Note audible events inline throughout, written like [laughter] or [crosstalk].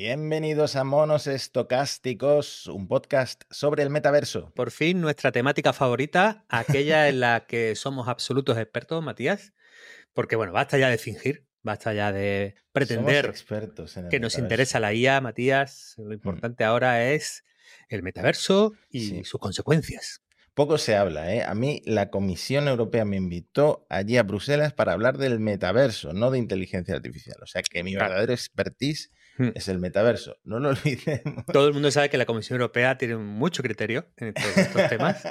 Bienvenidos a Monos Estocásticos, un podcast sobre el metaverso. Por fin nuestra temática favorita, aquella en la que somos absolutos expertos, Matías, porque bueno, basta ya de fingir, basta ya de pretender expertos que metaverso. nos interesa la IA, Matías. Lo importante ahora es el metaverso y Sí. sus consecuencias. Poco se habla, ¿eh? A mí la Comisión Europea me invitó allí a Bruselas para hablar del metaverso, no de inteligencia artificial. O sea que mi verdadero expertise. Es el metaverso. No lo [laughs] olvidemos. Todo el mundo sabe que la Comisión Europea tiene mucho criterio en todos estos temas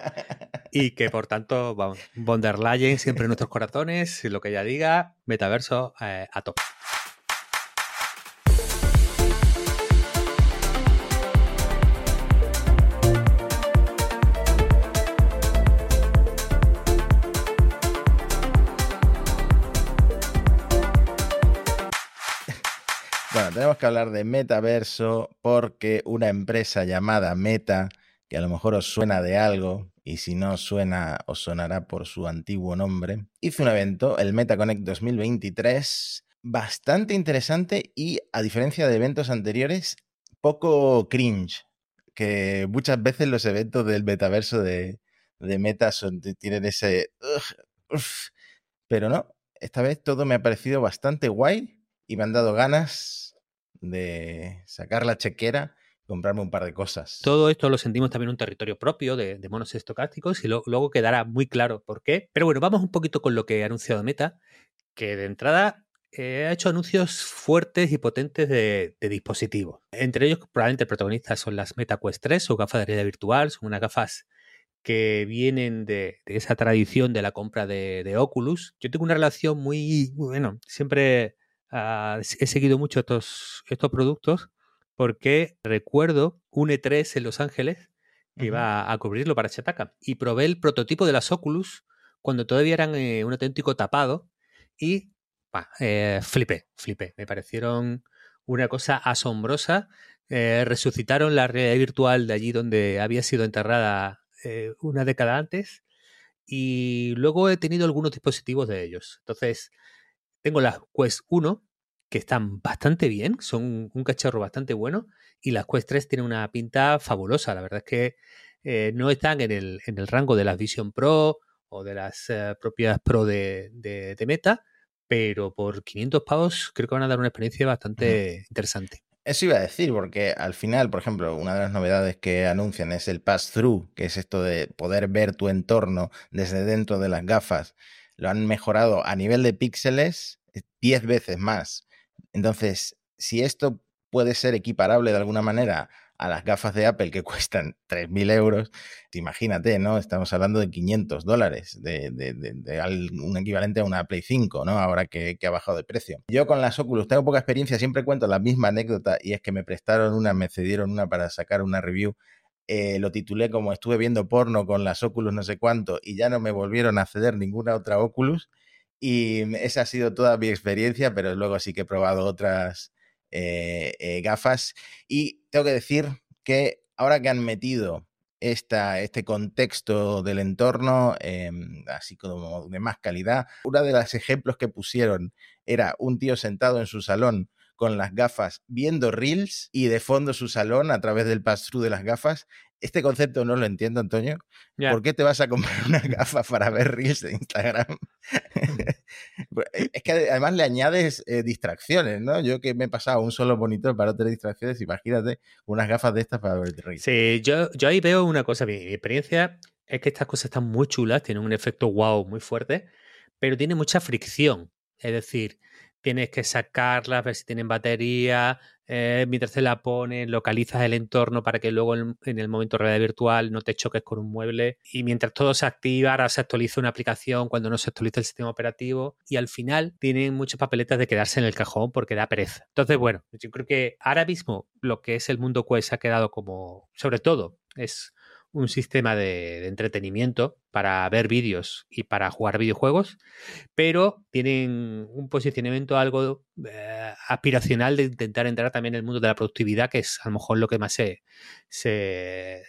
y que por tanto, vamos, von der Leyen siempre en nuestros corazones, lo que ella diga, metaverso eh, a tope. Tenemos que hablar de metaverso porque una empresa llamada Meta, que a lo mejor os suena de algo, y si no suena, os sonará por su antiguo nombre, hizo un evento, el MetaConnect 2023, bastante interesante y, a diferencia de eventos anteriores, poco cringe, que muchas veces los eventos del metaverso de, Meta tienen ese... Pero no, esta vez todo me ha parecido bastante guay y me han dado ganas de sacar la chequera y comprarme un par de cosas. Todo esto lo sentimos también un territorio propio de, de monos estocásticos y luego quedará muy claro por qué. Pero bueno, vamos un poquito con lo que ha anunciado Meta, que de entrada eh, ha hecho anuncios fuertes y potentes de, dispositivos. Entre ellos, probablemente el protagonista son las Meta Quest 3 o gafas de realidad virtual, son unas gafas que vienen de, esa tradición de la compra de Oculus. Yo tengo una relación muy, bueno, siempre ah, he seguido mucho estos, estos productos porque recuerdo un E3 en Los Ángeles que iba a cubrirlo para Chataka y probé el prototipo de las Oculus cuando todavía eran eh, un auténtico tapado y bah, eh, flipé, flipé. Me parecieron una cosa asombrosa. Eh, resucitaron la realidad virtual de allí donde había sido enterrada una década antes y luego he tenido algunos dispositivos de ellos. Entonces, tengo las Quest 1 que están bastante bien, son un cacharro bastante bueno y las Quest 3 tienen una pinta fabulosa. La verdad es que eh, no están en el, en el rango de las Vision Pro o de las eh, propias Pro de, de- de Meta, pero por 500 pavos creo que van a dar una experiencia bastante interesante. Eso iba a decir, porque al final, por ejemplo, una de las novedades que anuncian es el pass-through, que es esto de poder ver tu entorno desde dentro de las gafas. Lo han mejorado a nivel de píxeles eh, 10 veces más. Entonces, si esto puede ser equiparable de alguna manera a las gafas de Apple que [laughs] cuestan 3.000 euros, imagínate, ¿no? Estamos hablando de 500 dólares, de, de- de- de un equivalente a una Play 5, ¿no? Ahora que, que ha bajado de precio. Yo con las Oculus tengo poca experiencia, siempre cuento la misma anécdota y es que me prestaron una, me cedieron una para sacar una review. Eh, lo titulé como estuve viendo porno con las Oculus no sé cuánto y ya no me volvieron a ceder ninguna otra Oculus y esa ha sido toda mi experiencia, pero luego sí que he probado otras eh, eh, gafas. Y tengo que decir que ahora que han metido esta, este contexto del entorno, eh, así como de más calidad, uno de los ejemplos que pusieron era un tío sentado en su salón con las gafas viendo reels y de fondo su salón a través del pass-through de las gafas. Este concepto no lo entiendo, Antonio. ¿Por qué te vas a comprar [laughs] una gafa para ver reels de Instagram? [laughs] [laughs] es que además le añades eh, distracciones, ¿no? Yo que me he pasado un solo monitor para tener distracciones, imagínate unas gafas de estas para ver reels. Sí, yo, yo ahí veo una cosa. Mi, mi experiencia es que estas cosas están muy chulas, tienen un efecto wow muy fuerte, pero tiene mucha fricción. Es decir, tienes que sacarlas, ver si tienen batería, eh, mientras te la pones, localizas el entorno para que luego en, el momento realidad virtual no te choques con un mueble. Y mientras todo se activa, ahora se actualiza una aplicación cuando no se actualiza el sistema operativo. Y al final tienen muchas papeletas de quedarse en el cajón porque da pereza. Entonces, bueno, yo creo que ahora mismo lo que es el mundo Quest ha quedado como, sobre todo, es un sistema de, de entretenimiento para ver vídeos y para jugar videojuegos, pero tienen un posicionamiento algo eh, aspiracional de intentar entrar también en el mundo de la productividad, que es a lo mejor lo que más se, se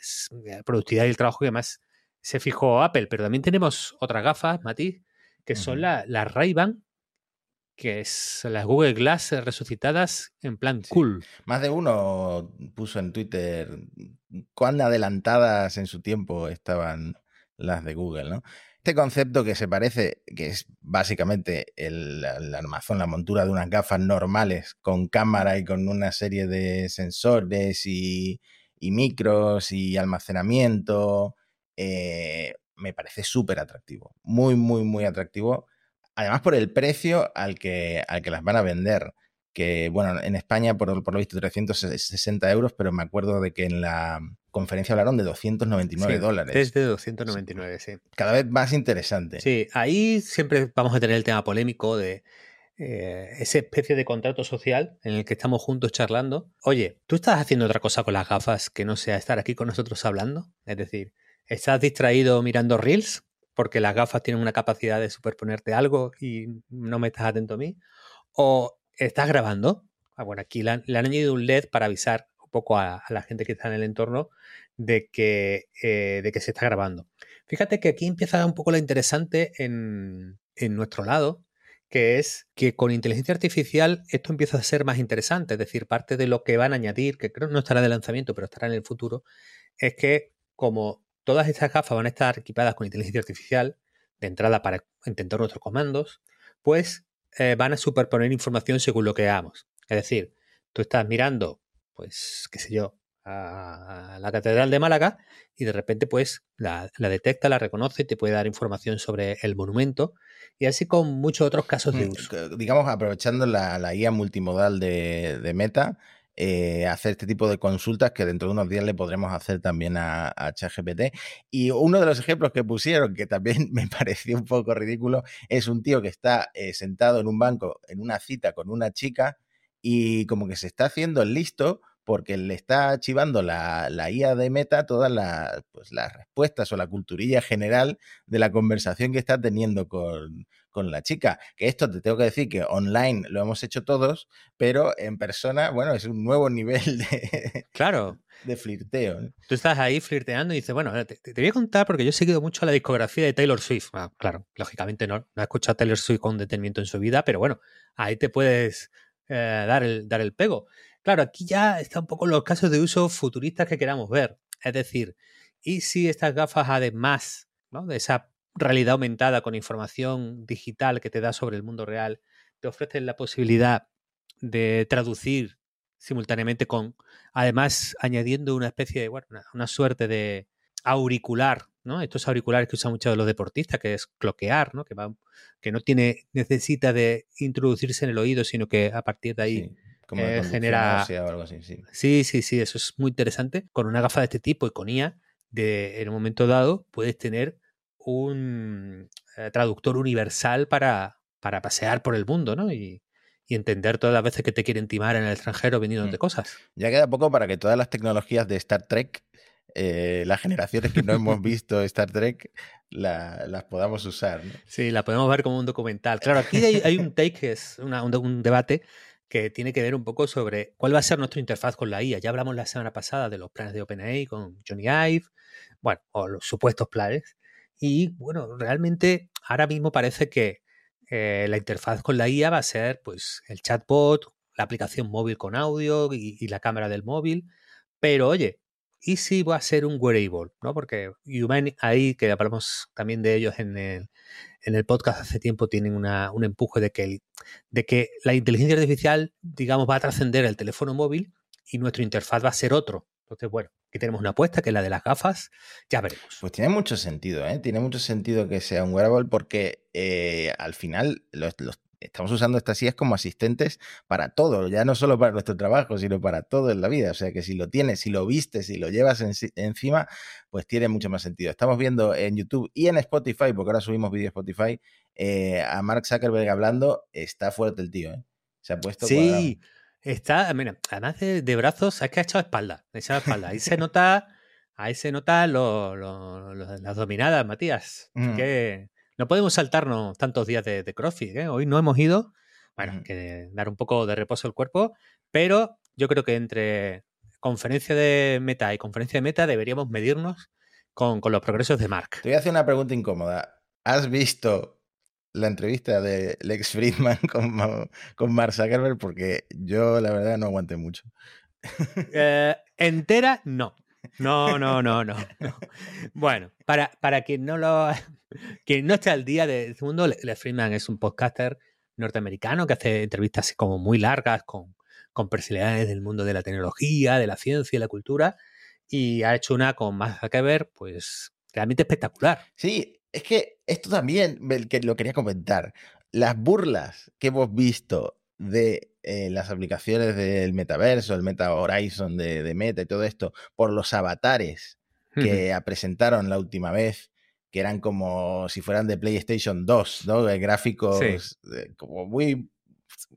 la productividad y el trabajo que más se fijó Apple. Pero también tenemos otras gafas, Mati, que son Ujú. la- las Ray-Ban que es las Google Glass resucitadas en plan cool. Más de uno puso en Twitter cuán adelantadas en su tiempo estaban las de Google, ¿no? Este concepto que se parece, que es básicamente el, armazón, la montura de unas gafas normales con cámara y con una serie de sensores y, micros y almacenamiento, eh, me parece súper atractivo. Muy, muy, muy atractivo Además, por el precio al que, al que las van a vender. Que, bueno, en España, por, por lo visto, 360 euros, pero me acuerdo de que en la conferencia hablaron de 299 sí, dólares. Desde 299, sí. Cada vez más interesante. Sí, ahí siempre vamos a tener el tema polémico de eh, esa especie de contrato social en el que estamos juntos charlando. Oye, ¿tú estás haciendo otra cosa con las gafas que no sea estar aquí con nosotros hablando? Es decir, ¿estás distraído mirando reels? Porque las gafas tienen una capacidad de superponerte algo y no me estás atento a mí, o estás grabando. Ah, bueno, aquí le han, añadido un LED para avisar un poco a, la gente que está en el entorno de que, eh, de que se está grabando. Fíjate que aquí empieza un poco lo interesante en, en nuestro lado, que es que con inteligencia artificial esto empieza a ser más interesante. Es decir, parte de lo que van a añadir, que creo no estará de lanzamiento, pero estará en el futuro, es que como Todas estas gafas van a estar equipadas con inteligencia artificial de entrada para intentar nuestros comandos, pues eh, van a superponer información según lo que hagamos. Es decir, tú estás mirando, pues, qué sé yo, a la Catedral de Málaga y de repente pues la, detecta, la reconoce y te puede dar información sobre el monumento y así con muchos otros casos de mm, uso. Digamos, aprovechando la, la guía multimodal de, de Meta, eh, hacer este tipo de consultas que dentro de unos días le podremos hacer también a, a ChatGPT. Y uno de los ejemplos que pusieron, que también [laughs] me pareció un poco ridículo, es un tío que está eh, sentado en un banco en una cita con una chica y como que se está haciendo el listo porque le está archivando la, la IA de Meta todas las, pues, las respuestas o la culturilla general de la conversación que está teniendo con, con la chica. Que esto te tengo que decir que online lo hemos hecho todos, pero en persona, bueno, es un nuevo [laughs] nivel de, claro. de flirteo. Tú estás ahí flirteando y dices, bueno, te, voy a contar porque yo he seguido mucho la discografía de Taylor Swift. Ah, claro, lógicamente no, no he escuchado a Taylor Swift con detenimiento en su vida, pero bueno, ahí te puedes eh, dar, el, dar el pego. Claro, aquí ya está un poco los casos de uso futuristas que queramos ver. Es decir, ¿y si estas gafas, además de esa realidad aumentada con información digital que te da sobre el mundo real, te ofrecen la posibilidad de traducir simultáneamente con, además, añadiendo una especie de, bueno, una, suerte de auricular, ¿no? Estos auriculares que usan muchos de los deportistas, que es cloquear, ¿no? Que, va, que no tiene, necesita de introducirse en el oído, sino que a partir de ahí como eh, genera. sí. sí. sí, eso es muy interesante. Con una gafa de este tipo y con IA, de, en un momento dado, puedes tener un eh, traductor universal para, para pasear por el mundo, ¿no? Y, entender todas las veces que te quieren timar en el extranjero vendiendo de mm. cosas. Ya queda poco para que todas las tecnologías de Star Trek, eh, las generaciones que no hemos visto Star Trek, las podamos usar. ¿no? Sí, la podemos ver como un documental. Claro, aquí hay, un take, que es un, un, debate que tiene que ver un poco sobre cuál va a ser nuestra interfaz con la IA. Ya hablamos la semana pasada de los planes de OpenAI con Johnny Ive, bueno, o los supuestos planes. Y bueno, realmente ahora mismo parece que eh, la interfaz con la IA va a ser pues el chatbot, la aplicación móvil con audio y, la cámara del móvil. Pero oye, ¿y si va a ser un wearable? ¿no? Porque Human ahí, que hablamos también de ellos en el, en el podcast hace tiempo tienen un empuje de que, de que la inteligencia artificial, digamos, va a trascender el teléfono móvil y nuestro interfaz va a ser otro. Entonces, bueno, aquí tenemos una apuesta que es la de las gafas, ya veremos. Pues tiene mucho sentido, ¿eh? Tiene mucho sentido que sea un wearable porque eh, al final los, los, estamos usando estas sillas como asistentes para todo, ya no solo para nuestro trabajo, sino para todo en la vida. O sea que si lo tienes, si lo vistes, si lo llevas encima, pues tiene mucho más sentido. Estamos viendo en YouTube y en Spotify, porque ahora subimos vídeo Spotify, eh, a Mark Zuckerberg hablando, está fuerte el tío, ¿eh? Se ha puesto. Sí, está, mira, además de, brazos, es que ha echado espalda, ha echado espalda. Ahí se [laughs] nota, ahí se nota las dominadas, Matías. Mm. Que no podemos saltarnos tantos días de, CrossFit. ¿eh? Hoy no hemos ido. Bueno, que dar un poco de reposo al cuerpo, pero yo creo que entre conferencia de meta y conferencia de meta deberíamos medirnos con, los progresos de Mark. Te voy a hacer una pregunta incómoda. ¿Has visto la entrevista de Lex Friedman [laughs] con, con Mark Zuckerberg porque yo la verdad no aguanté mucho. Eh, [laughs] entera, no. No, no, no, no. Bueno, para, para quien no lo quien no esté al día de este mundo, Lex Friedman es un podcaster norteamericano que hace entrevistas como muy largas con, con personalidades del mundo de la tecnología, de la ciencia y la cultura, y ha hecho una con que ver, pues realmente espectacular. Sí, es que esto también que lo quería comentar. Las burlas que hemos visto de eh, las aplicaciones del metaverso, el Meta Horizon de, Meta y todo esto, por los avatares que presentaron la última vez, que eran como si fueran de PlayStation 2, ¿no? gráficos como muy,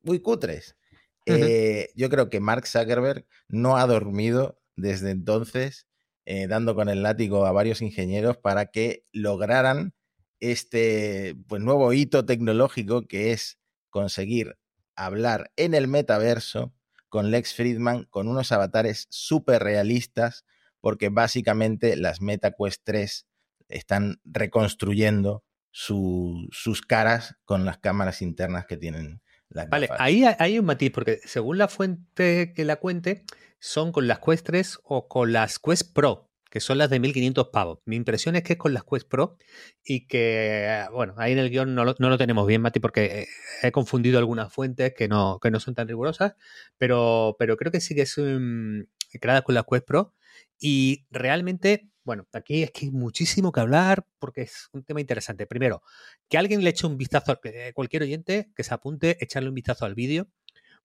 muy cutres. Eh, yo creo que Mark Zuckerberg no ha dormido desde entonces eh, dando con el látigo a varios ingenieros para que lograran este pues, nuevo hito tecnológico que es conseguir hablar en el metaverso con Lex Friedman con unos avatares súper realistas porque básicamente las MetaQuest 3 están reconstruyendo sus caras con las cámaras internas que tienen vale, ahí hay un matiz, porque según la fuente que la cuente, son con las Quest 3 o con las Quest Pro, que son las de 1500 pavos. Mi impresión es que es con las Quest Pro y que, bueno, ahí en el guion no lo, tenemos bien, Mati, porque he confundido algunas fuentes que no, que no son tan rigurosas, pero, pero creo que sí que es um, creadas con las Quest Pro y realmente bueno, aquí es que hay muchísimo que hablar porque es un tema interesante. Primero, que alguien le eche un vistazo, eh, cualquier oyente que se apunte, echarle un vistazo al vídeo,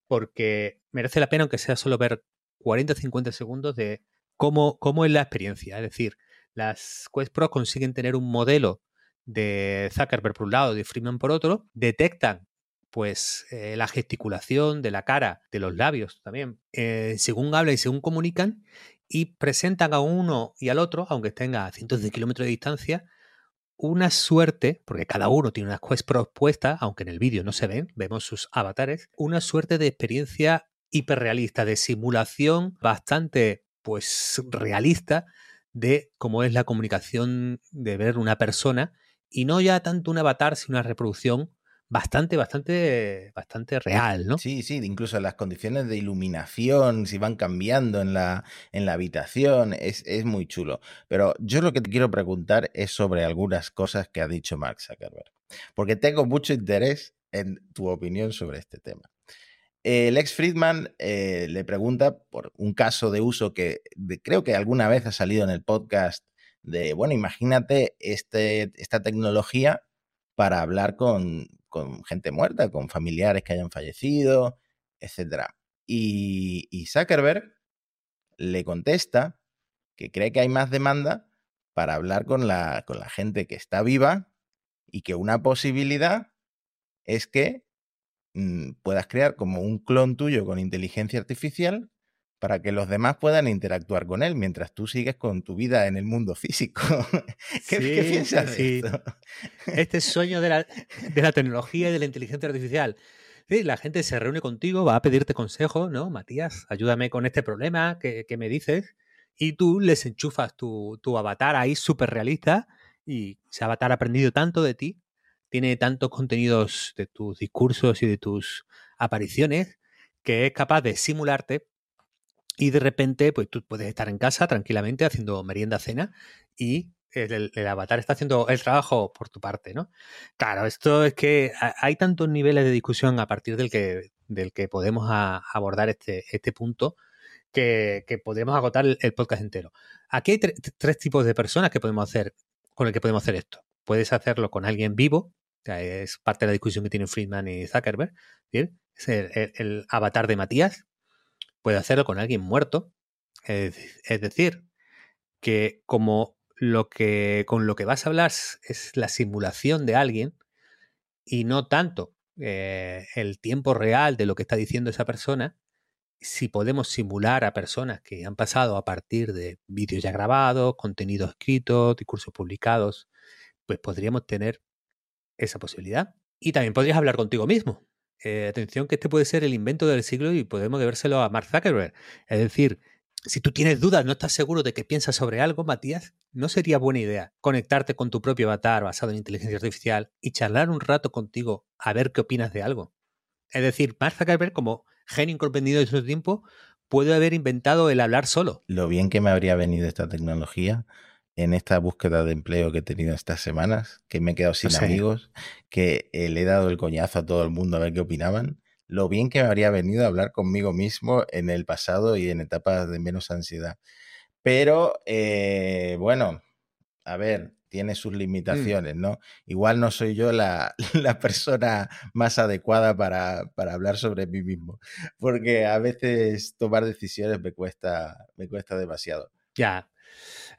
porque merece la pena, aunque sea solo ver 40 o 50 segundos de cómo, cómo es la experiencia. Es decir, las Quest Pro consiguen tener un modelo de Zuckerberg por un lado de Freeman por otro, detectan pues eh, la gesticulación de la cara, de los labios también, eh, según hablan y según comunican, y presentan a uno y al otro, aunque estén a cientos de kilómetros de distancia, una suerte, porque cada uno tiene una quest propuesta, aunque en el vídeo no se ven, vemos sus avatares, una suerte de experiencia hiperrealista, de simulación bastante, pues, realista de cómo es la comunicación de ver una persona y no ya tanto un avatar, sino una reproducción bastante, bastante, bastante real, ¿no? Sí, sí, incluso las condiciones de iluminación, si van cambiando en la, en la habitación, es, es, muy chulo. Pero yo lo que te quiero preguntar es sobre algunas cosas que ha dicho Mark Zuckerberg, porque tengo mucho interés en tu opinión sobre este tema. El ex Friedman eh, le pregunta por un caso de uso que creo que alguna vez ha salido en el podcast de, bueno, imagínate este, esta tecnología para hablar con, con gente muerta, con familiares que hayan fallecido, etc. Y, y Zuckerberg le contesta que cree que hay más demanda para hablar con la, con la gente que está viva y que una posibilidad es que mm, puedas crear como un clon tuyo con inteligencia artificial para que los demás puedan interactuar con él mientras tú sigues con tu vida en el mundo físico. [laughs] ¿Qué, piensas de esto? Este [laughs] sueño de la, tecnología y de la inteligencia artificial. la gente se reúne contigo, va a pedirte consejo, ¿no? Matías, ayúdame con este problema que, me dices. Y tú les enchufas tu, tu avatar ahí súper realista y ese avatar ha aprendido tanto de ti, tiene tantos contenidos de tus discursos y de tus apariciones que es capaz de simularte y de repente, pues tú puedes estar en casa tranquilamente haciendo merienda cena y el, avatar está haciendo el trabajo por tu parte, ¿no? Claro, esto es que hay tantos niveles de discusión a partir del que, del que podemos abordar este, este punto que, que podemos agotar el, podcast entero. Aquí hay tres tipos de personas que podemos hacer, con el que podemos hacer esto. Puedes hacerlo con alguien vivo, es parte de la discusión que tienen Friedman y Zuckerberg, el avatar de Matías, puede hacerlo con alguien muerto. Es, decir, que como lo que con lo que vas a hablar es la simulación de alguien y no tanto eh, el tiempo real de lo que está diciendo esa persona, si podemos simular a personas que han pasado a partir de vídeos ya grabados, contenido escrito, discursos publicados, pues podríamos tener esa posibilidad. Y también podrías hablar contigo mismo. Eh, atención que este puede ser el invento del siglo y podemos debérselo a Mark Zuckerberg. Es decir, si tú tienes dudas, no estás seguro de que piensas sobre algo, Matías, no sería buena idea conectarte con tu propio avatar basado en inteligencia artificial y charlar un rato contigo a ver qué opinas de algo. Es decir, Mark Zuckerberg, como genio incomprendido de su tiempo, puede haber inventado el hablar solo. Lo bien que me habría venido esta tecnología en esta búsqueda de empleo que he tenido estas semanas, que me he quedado sin amigos, que eh, le he dado el coñazo a todo el mundo a ver qué opinaban lo bien que me habría venido a hablar conmigo mismo en el pasado y en etapas de menos ansiedad. Pero, eh, bueno, a ver, tiene sus mm. limitaciones, ¿no? Igual no soy yo la, [laughs] persona más adecuada para, hablar sobre mí mismo, porque a veces tomar decisiones me cuesta, me cuesta demasiado. Ya.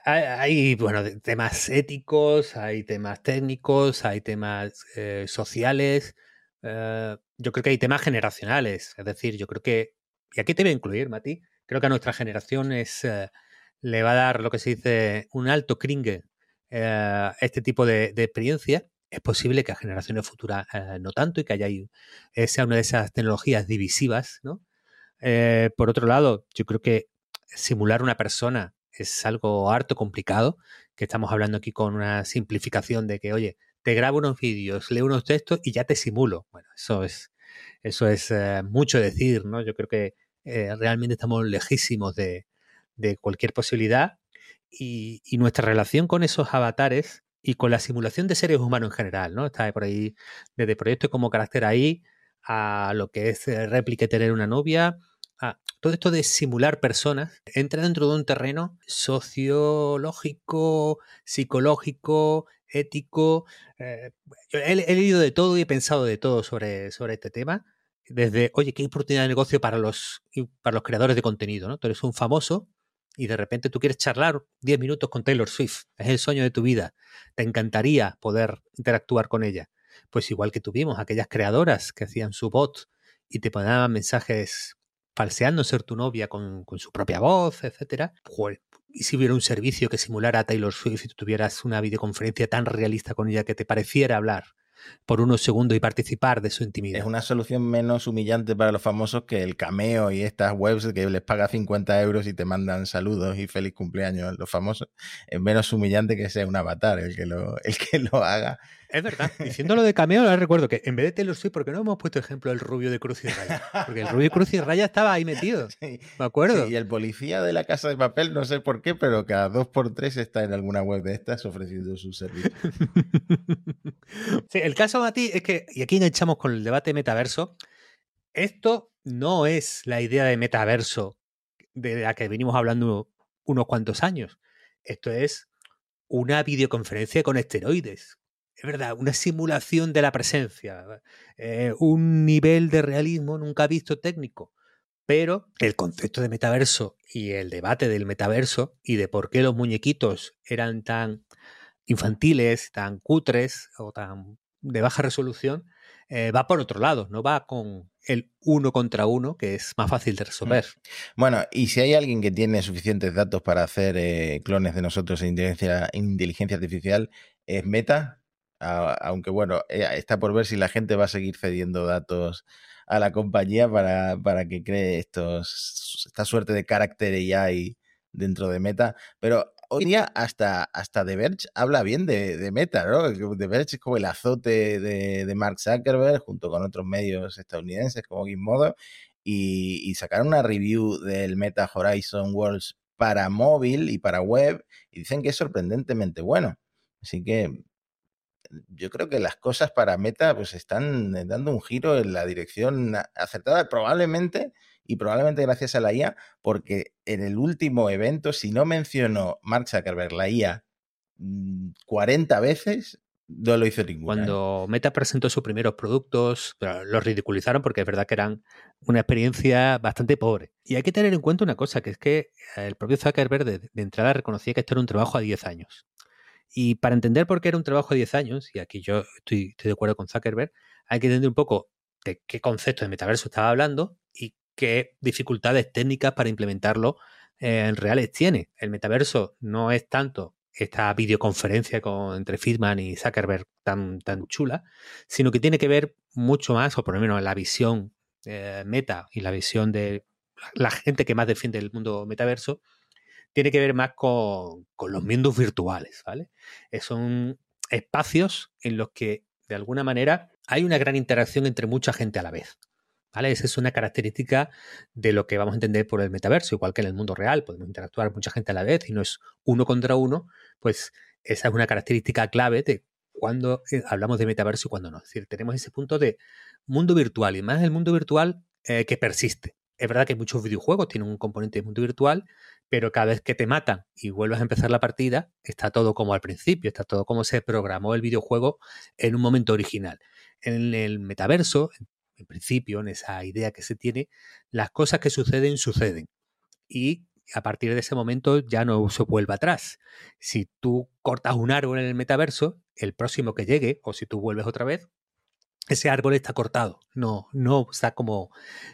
Hay, bueno, temas éticos, hay temas técnicos, hay temas eh, sociales. Eh, yo creo que hay temas generacionales. Es decir, yo creo que, y aquí te voy a incluir, Mati, creo que a nuestra generación es, eh, le va a dar lo que se dice un alto cringe este tipo de, experiencia. Es posible que a generaciones futuras no tanto y que haya sea una de esas tecnologías divisivas, ¿no? por otro lado, yo creo que simular una persona es algo harto complicado, que estamos hablando aquí con una simplificación de que, oye, te grabo unos vídeos, leo unos textos y ya te simulo. Bueno, eso es, eso es eh, mucho decir, ¿no? Yo creo que eh, realmente estamos lejísimos de, cualquier posibilidad y, nuestra relación con esos avatares y con la simulación de seres humanos en general, ¿no? Está por ahí desde proyectos como carácter ahí a lo que es eh, réplica tener una novia, todo esto de simular personas entra dentro de un terreno sociológico, psicológico, ético. Eh, he, leído de todo y he pensado de todo sobre, sobre este tema. Desde, oye, qué oportunidad de negocio para los, para los creadores de contenido, ¿no? Tú eres un famoso y de repente tú quieres charlar 10 minutos con Taylor Swift. Es el sueño de tu vida. Te encantaría poder interactuar con ella. Pues igual que tuvimos aquellas creadoras que hacían su bot y te ponían mensajes falseando ser tu novia con, con su propia voz, etcétera, y si hubiera un servicio que simulara a Taylor Swift y tuvieras una videoconferencia tan realista con ella que te pareciera hablar por unos segundos y participar de su intimidad. Es una solución menos humillante para los famosos que el cameo y estas webs que les paga 50 euros y te mandan saludos y feliz cumpleaños los famosos. Es menos humillante que sea un avatar el que lo, el que lo haga es verdad. Diciendo lo de cameo, ahora recuerdo que en vez de Taylor Swift, ¿por qué no hemos puesto ejemplo el rubio de Cruz y Raya? Porque el rubio de Cruz y Raya estaba ahí metido. [laughs] Sí, ¿Me acuerdo? y el policía de la casa de papel, no sé por qué, pero cada dos por tres está en alguna web de estas ofreciendo su servicio. sí, [laughs] el caso, Mati, es que, y aquí echamos con el debate metaverso, esto no es la idea de metaverso de la que venimos hablando unos cuantos años. Esto es una videoconferencia con esteroides, es verdad, una simulación de la presencia, eh, un nivel de realismo nunca visto técnico. Pero el concepto de metaverso y el debate del metaverso y de por qué los muñequitos eran tan infantiles, tan cutres o tan de baja resolución, eh, va por otro lado, no va con el uno contra uno, que es más fácil de resolver. Bueno, y si hay alguien que tiene suficientes datos para hacer eh, clones de nosotros en inteligencia, inteligencia artificial, es Meta, aunque bueno, eh, está por ver si la gente va a seguir cediendo datos a la compañía para, para que cree estos, esta suerte de carácter AI dentro de Meta. Pero día hasta, hasta The Verge habla bien de, Meta, ¿no? The Verge es como el azote de, Mark Zuckerberg junto con otros medios estadounidenses como Gizmodo y, y sacaron una review del Meta Horizon Worlds para móvil y para web y dicen que es sorprendentemente bueno. Así que yo creo que las cosas para Meta pues están eh, dando un giro en la dirección acertada, probablemente, y probablemente gracias a la IA, porque en el último evento, si no mencionó Mark Zuckerberg la IA 40 mm, veces, no lo hizo ninguna. ¿eh? Cuando Meta presentó sus primeros productos, los ridiculizaron porque es verdad que eran una experiencia bastante pobre. Y hay que tener en cuenta una cosa, que es que el propio Zuckerberg de, entrada reconocía que esto era un trabajo a 10 años. Y para entender por qué era un trabajo de 10 años, y aquí yo estoy, de acuerdo con Zuckerberg, hay que entender un poco de qué concepto de metaverso estaba hablando y qué dificultades técnicas para implementarlo eh, en reales tiene. El metaverso no es tanto esta videoconferencia con, entre Friedman y Zuckerberg tan, tan chula, sino que tiene que ver mucho más, o por lo menos la visión eh, meta y la visión de la gente que más defiende el mundo metaverso, tiene que ver más con, los mundos virtuales, ¿vale? Eh, son espacios en los que, de alguna manera, hay una gran interacción entre mucha gente a la vez. Esa es una característica de lo que vamos a entender por el metaverso, igual que en el mundo real, podemos interactuar mucha gente a la vez y no es uno contra uno, pues esa es una característica clave de cuando eh, hablamos de metaverso y cuando no. Es decir, tenemos ese punto de mundo virtual y más el mundo virtual eh, que persiste. Es verdad que muchos videojuegos tienen un componente de mundo virtual, pero cada vez que te matan y vuelves a empezar la partida, está todo como al principio, está todo como se programó el videojuego en un momento original. En el metaverso, en principio, en esa idea que se tiene, las cosas que suceden, suceden. Y a partir de ese momento ya no se vuelve atrás. Si tú cortas un árbol en el metaverso, el próximo que llegue, o si tú vuelves otra vez, ese árbol está cortado, no, no está como,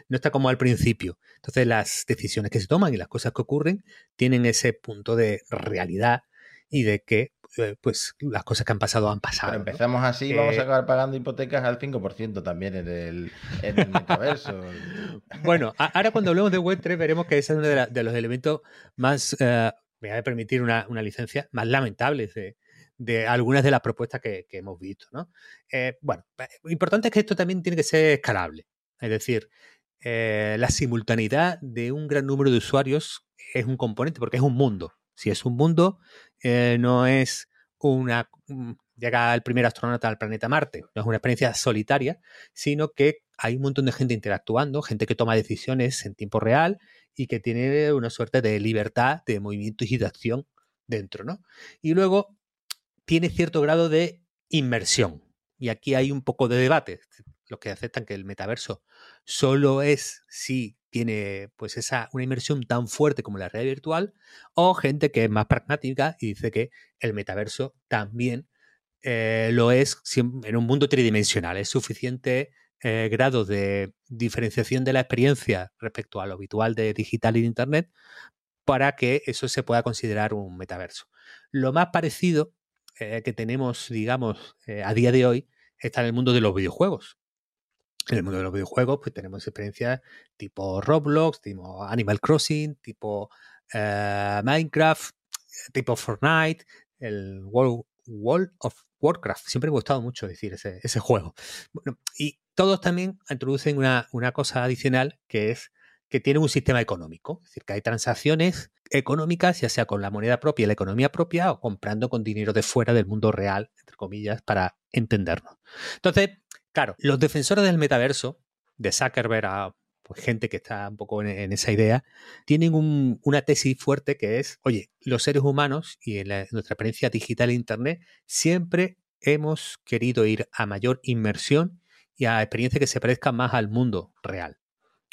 no está como al principio. Entonces las decisiones que se toman y las cosas que ocurren tienen ese punto de realidad y de que eh, pues las cosas que han pasado han pasado. Pero empezamos así y vamos a acabar pagando hipotecas al 5% también en el, metaverso. [laughs] bueno, ahora cuando hablemos de Web3 veremos que ese es uno de, los elementos más, eh, me voy a permitir una, una licencia, más lamentables de, de algunas de las propuestas que, hemos visto. ¿no? Eh, bueno, lo importante es que esto también tiene que ser escalable. Es decir, eh, la simultaneidad de un gran número de usuarios es un componente porque es un mundo. Si es un mundo, eh, no es una mm, llega el primer astronauta al planeta Marte, no es una experiencia solitaria, sino que hay un montón de gente interactuando, gente que toma decisiones en tiempo real y que tiene una suerte de libertad de movimiento y de acción dentro, ¿no? Y luego tiene cierto grado de inmersión. Y aquí hay un poco de debate. Los que aceptan que el metaverso solo es si tiene pues esa una inmersión tan fuerte como la realidad virtual, o gente que es más pragmática y dice que el metaverso también eh, lo es en un mundo tridimensional. Es suficiente eh, grado de diferenciación de la experiencia respecto a lo habitual de digital y de Internet para que eso se pueda considerar un metaverso. Lo más parecido eh, que tenemos, digamos, a día de hoy está en el mundo de los videojuegos. En el mundo de los videojuegos, pues tenemos experiencias tipo Roblox, tipo Animal Crossing, tipo eh, Minecraft, tipo Fortnite, el World, of Warcraft. Siempre me ha gustado mucho decir ese, juego. y todos también introducen una, una cosa adicional que es que tiene un sistema económico. Es decir, que hay transacciones económicas, ya sea con la moneda propia, la economía propia, o comprando con dinero de fuera del mundo real, entre comillas, para entendernos. Entonces, claro, los defensores del metaverso, de Zuckerberg a pues, gente que está un poco en, esa idea, tienen una tesis fuerte que es, oye, los seres humanos y en, en nuestra experiencia digital e Internet siempre hemos querido ir a mayor inmersión y a experiencias que se parezcan más al mundo real.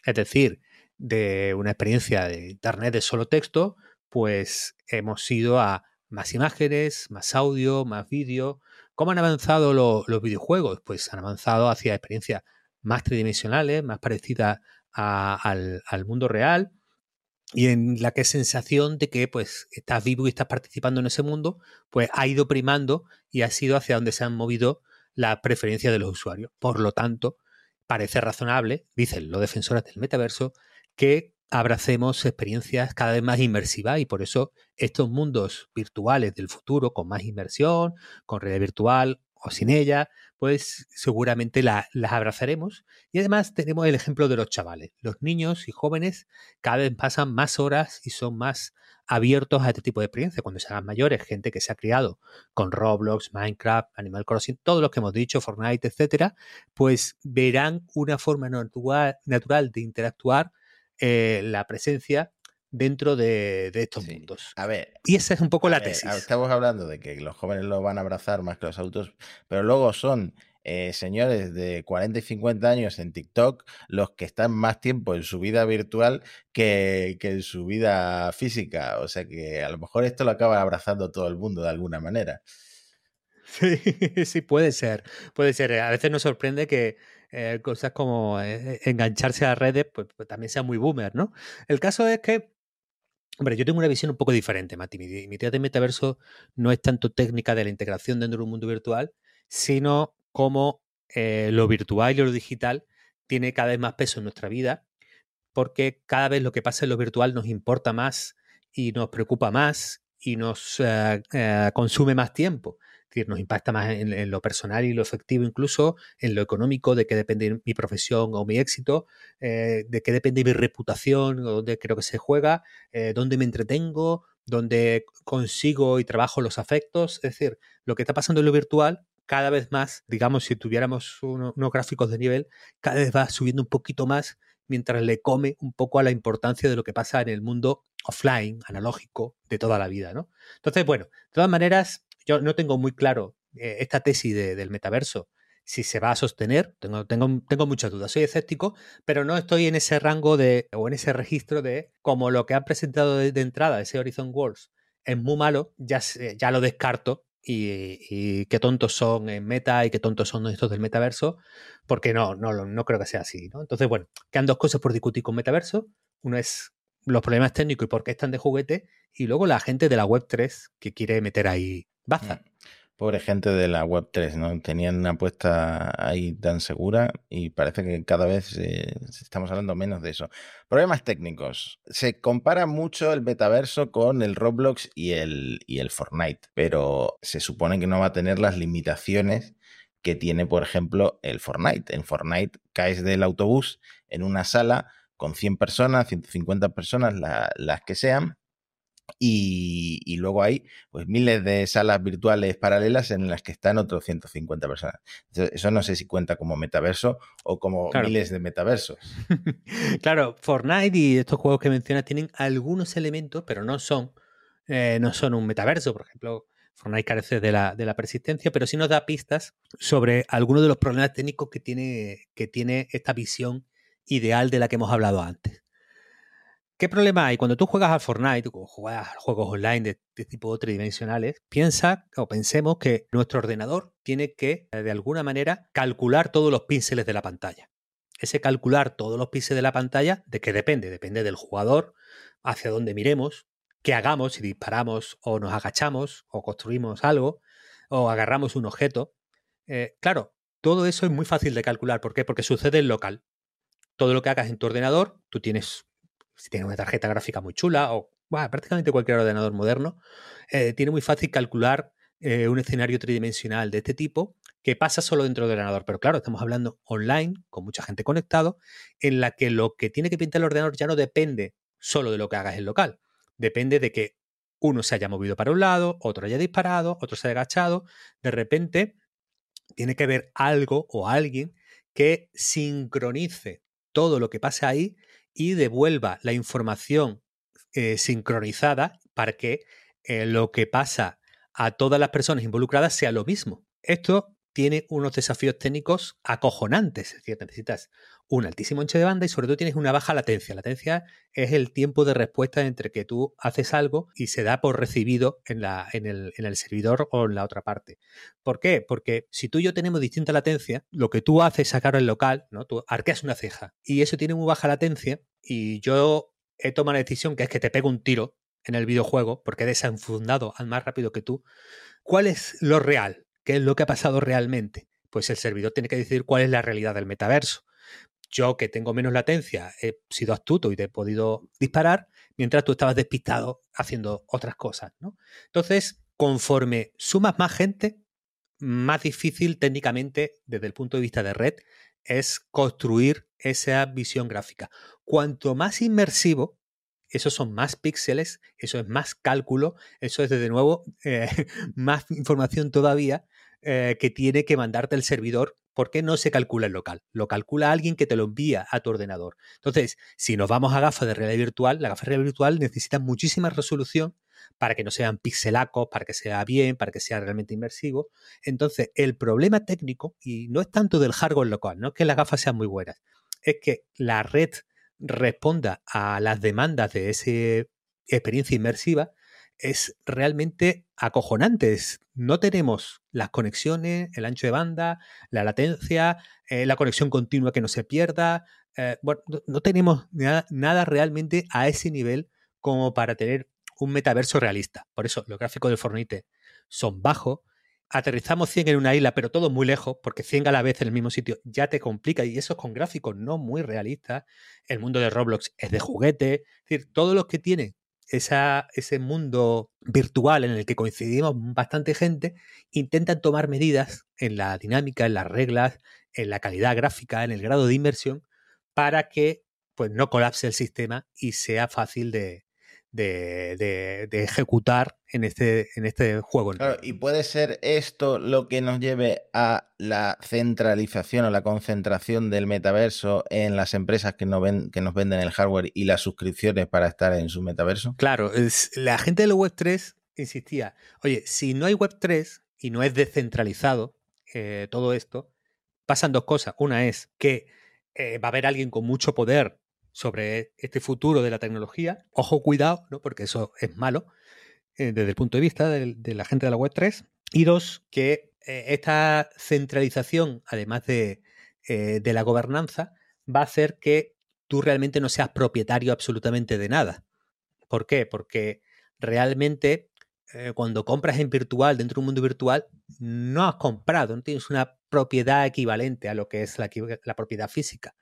Es decir, de una experiencia de Internet de solo texto, pues hemos ido a más imágenes, más audio, más vídeo. ¿Cómo han avanzado los videojuegos? Pues han avanzado hacia experiencias más tridimensionales, más parecidas al, mundo real y en la que sensación de que pues estás vivo y estás participando en ese mundo, pues ha ido primando y ha sido hacia donde se han movido las preferencias de los usuarios. Por lo tanto, parece razonable, dicen los defensores del metaverso, que abracemos experiencias cada vez más inmersivas y por eso estos mundos virtuales del futuro con más inmersión, con red virtual o sin ella, pues seguramente las abrazaremos. Y además tenemos el ejemplo de los chavales. Los niños y jóvenes cada vez pasan más horas y son más abiertos a este tipo de experiencias. Cuando se hagan mayores, gente que se ha criado con Roblox, Minecraft, Animal Crossing, todos los que hemos dicho, Fortnite, etcétera, pues verán una forma natural de interactuar eh, la presencia dentro de, estos mundos. A ver. Y esa es un poco la tesis. Estamos hablando de que los jóvenes lo van a abrazar más que los adultos, pero luego son eh, señores de 40 y 50 años en TikTok los que están más tiempo en su vida virtual que, que, en su vida física. O sea que a lo mejor esto lo acaba abrazando todo el mundo de alguna manera. [laughs] Sí, sí, puede ser. Puede ser. A veces nos sorprende que eh, cosas como eh, engancharse a redes, pues, pues, también sea muy boomer, ¿no? El caso es que, hombre, yo tengo una visión un poco diferente, Mati. Mi, mi de metaverso no es tanto técnica de la integración dentro de un mundo virtual, sino cómo eh, lo virtual y lo digital tiene cada vez más peso en nuestra vida porque cada vez lo que pasa en lo virtual nos importa más y nos preocupa más y nos eh, consume más tiempo. Es decir, nos impacta más en, lo personal y lo efectivo, incluso en lo económico, de qué depende mi profesión o mi éxito, eh, de qué depende mi reputación, o dónde creo que se juega, dónde me entretengo, dónde consigo y trabajo los afectos. Es decir, lo que está pasando en lo virtual cada vez más, digamos, si tuviéramos unos gráficos de nivel, cada vez va subiendo un poquito más mientras le come un poco a la importancia de lo que pasa en el mundo offline, analógico, de toda la vida, ¿no? Entonces, bueno, de todas maneras, yo no tengo muy claro eh, esta tesis del metaverso, si se va a sostener, tengo, tengo, tengo muchas dudas, soy escéptico, pero no estoy en ese rango de, o en ese registro de, como lo que han presentado de, entrada, ese Horizon Worlds, es muy malo, ya, ya lo descarto y, qué tontos son en meta y qué tontos son estos del metaverso, porque no, no, no creo que sea así. ¿no? Entonces, bueno, quedan dos cosas por discutir con metaverso. Uno es los problemas técnicos y por qué están de juguete, y luego la gente de la web 3 que quiere meter ahí baza. Mm. Pobre gente de la web 3, ¿no? Tenían una apuesta ahí tan segura y parece que cada vez eh, estamos hablando menos de eso. Problemas técnicos. Se compara mucho el metaverso con el Roblox y el, y el Fortnite, pero se supone que no va a tener las limitaciones que tiene, por ejemplo, el Fortnite. En Fortnite caes del autobús en una sala con 100 personas, 150 personas, las que sean, y, luego hay pues miles de salas virtuales paralelas en las que están otros 150 personas. eso no sé si cuenta como metaverso o como miles de metaversos. [laughs] claro, Fortnite y estos juegos que mencionas tienen algunos elementos, pero no son, eh, no son un metaverso. Por ejemplo, Fortnite carece de la, de la, persistencia, pero sí nos da pistas sobre algunos de los problemas técnicos que tiene, que tiene esta visión ideal de la que hemos hablado antes. ¿Qué problema hay? Cuando tú juegas al Fortnite o juegas juegos online de, de, tipo tridimensionales, piensa o pensemos que nuestro ordenador tiene que, eh, de alguna manera, calcular todos los píxeles de la pantalla. Ese calcular todos los píxeles de la pantalla, ¿de qué depende? Depende del jugador, hacia dónde miremos, qué hagamos, si disparamos o nos agachamos o construimos algo o agarramos un objeto. Eh, claro, todo eso es muy fácil de calcular. ¿Por qué? Porque sucede en local. Todo lo que hagas en tu ordenador, tú tienes si tienes una tarjeta gráfica muy chula o prácticamente cualquier ordenador moderno, eh, tiene muy fácil calcular eh, un escenario tridimensional de este tipo que pasa solo dentro del ordenador. Pero claro, estamos hablando online, con mucha gente conectado, en la que lo que tiene que pintar el ordenador ya no depende solo de lo que hagas en local. Depende de que uno se haya movido para un lado, otro haya disparado, otro se haya agachado. De repente, tiene que haber algo o alguien que sincronice todo lo que pasa ahí y devuelva la información eh, sincronizada para que eh, lo que pasa a todas las personas involucradas sea lo mismo. Esto tiene unos desafíos técnicos acojonantes. Es decir, necesitas un altísimo ancho de banda y sobre todo tienes una baja latencia. Latencia es el tiempo de respuesta entre que tú haces algo y se da por recibido en, la, en, el, en el servidor o en la otra parte. ¿Por qué? Porque si tú y yo tenemos distinta latencia, lo que tú haces sacar el local, ¿no? Tú arqueas una ceja y eso tiene muy baja latencia y yo he tomado la decisión que es que te pego un tiro en el videojuego porque he desenfundado al más rápido que tú. ¿Cuál es lo real? ¿Qué es lo que ha pasado realmente? Pues el servidor tiene que decir cuál es la realidad del metaverso. Yo, que tengo menos latencia, he sido astuto y te he podido disparar, mientras tú estabas despistado haciendo otras cosas. ¿no? Entonces, conforme sumas más gente, más difícil técnicamente, desde el punto de vista de red, es construir esa visión gráfica. Cuanto más inmersivo, esos son más píxeles, eso es más cálculo, eso es de nuevo [laughs] eh, más información todavía eh, que tiene que mandarte el servidor porque no se calcula el local, lo calcula alguien que te lo envía a tu ordenador. Entonces, si nos vamos a gafas de realidad virtual, la gafa de realidad virtual necesita muchísima resolución para que no sean pixelacos, para que sea bien, para que sea realmente inmersivo. Entonces, el problema técnico, y no es tanto del hardware local, no es que las gafas sean muy buenas, es que la red responda a las demandas de esa experiencia inmersiva, es realmente acojonante. No tenemos las conexiones, el ancho de banda, la latencia, eh, la conexión continua que no se pierda. Eh, bueno, no, tenemos nada, realmente a ese nivel como para tener un metaverso realista. Por eso los gráficos de Fortnite son bajos aterrizamos 100 en una isla, pero todo muy lejos, porque 100 a la vez en el mismo sitio ya te complica, y eso es con gráficos no muy realistas. El mundo de Roblox es de juguete, es decir, todos los que tienen esa, ese mundo virtual en el que coincidimos bastante gente, intentan tomar medidas en la dinámica, en las reglas, en la calidad gráfica, en el grado de inversión, para que pues, no colapse el sistema y sea fácil de, de, ejecutar en este, en este juego. y puede ser esto lo que nos lleve a la centralización o la concentración del metaverso en las empresas que nos, ven, que nos venden el hardware y las suscripciones para estar en su metaverso. Claro, la gente de la Web 3 insistía, oye, si no hay Web 3 y no es descentralizado eh, todo esto, pasan dos cosas. Una es que eh, va a haber alguien con mucho poder sobre este futuro de la tecnología. Ojo, cuidado, ¿no? porque eso es malo eh, desde el punto de vista de, la gente de la Web 3. Y dos, que eh, esta centralización, además de, eh, de la gobernanza, va a hacer que tú realmente no seas propietario absolutamente de nada. ¿Por qué? Porque realmente cuando compras en virtual, dentro de un mundo virtual, no has comprado, no tienes una propiedad equivalente a lo que es la, la propiedad física.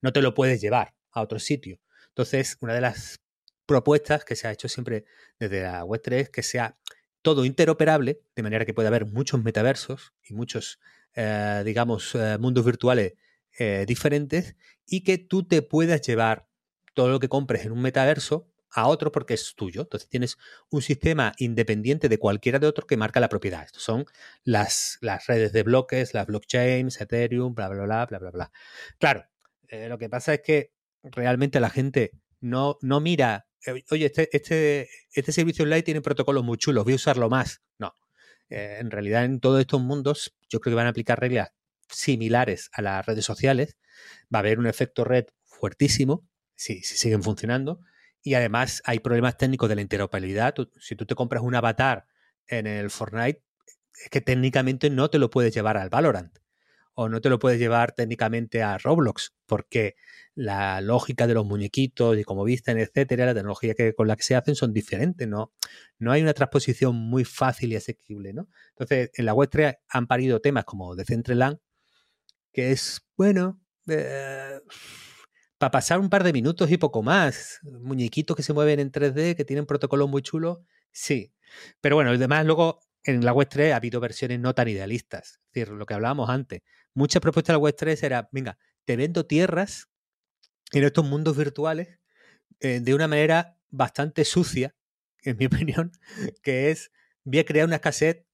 No te lo puedes llevar a otro sitio. Entonces, una de las propuestas que se ha hecho siempre desde la Web3 es que sea todo interoperable, de manera que pueda haber muchos metaversos y muchos, eh, digamos, eh, mundos virtuales eh, diferentes y que tú te puedas llevar todo lo que compres en un metaverso a otro porque es tuyo. Entonces tienes un sistema independiente de cualquiera de otro que marca la propiedad. Estos son las, las redes de bloques, las blockchains, Ethereum, bla, bla, bla, bla, bla, bla. Claro, lo que pasa es que realmente la gente no, no mira, eh, oye, este, este, este servicio online tiene protocolos muy chulos, voy a usarlo más. No. Eh, en realidad, en todos estos mundos, yo creo que van a aplicar reglas similares a las redes sociales. Va a haber un efecto red fuertísimo si, si siguen funcionando. Y además hay problemas técnicos de la interoperabilidad. si tú te compras un avatar en el Fortnite, es que técnicamente no te lo puedes llevar al Valorant o no te lo puedes llevar técnicamente a Roblox, porque la lógica de los muñequitos y como visten, etcétera, la tecnología que, con la que se hacen son diferentes, ¿no? No hay una transposición muy fácil y asequible, ¿no? Entonces, en la web 3 han parido temas como Decentraland, que es, bueno, eh, para pasar un par de minutos y poco más. Muñequitos que se mueven en 3D, que tienen protocolos muy chulos, sí. Pero bueno, el demás luego en la web 3 ha habido versiones no tan idealistas. Es decir, lo que hablábamos antes. Muchas propuestas de la web 3 era, venga, te vendo tierras en estos mundos virtuales eh, de una manera bastante sucia, en mi [laughs] opinión, que es, voy a crear una escasez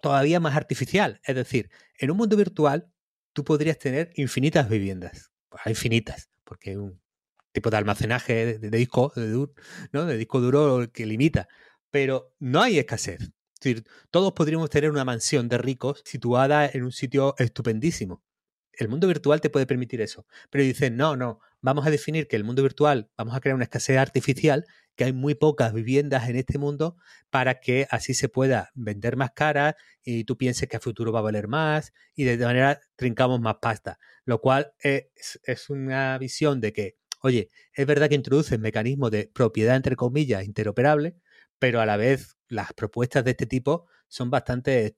todavía más artificial. Es decir, en un mundo virtual tú podrías tener infinitas viviendas, pues, infinitas, porque un tipo de almacenaje de, disco, de, ¿no? de disco duro que limita, pero no hay escasez. Es decir, todos podríamos tener una mansión de ricos situada en un sitio estupendísimo. El mundo virtual te puede permitir eso. Pero dicen, no, no, vamos a definir que el mundo virtual, vamos a crear una escasez artificial, que hay muy pocas viviendas en este mundo para que así se pueda vender más cara y tú pienses que a futuro va a valer más y de manera trincamos más pasta. Lo cual es, una visión de que, oye, es verdad que introduce mecanismos de propiedad, entre comillas, interoperable, pero a la vez las propuestas de este tipo son bastante,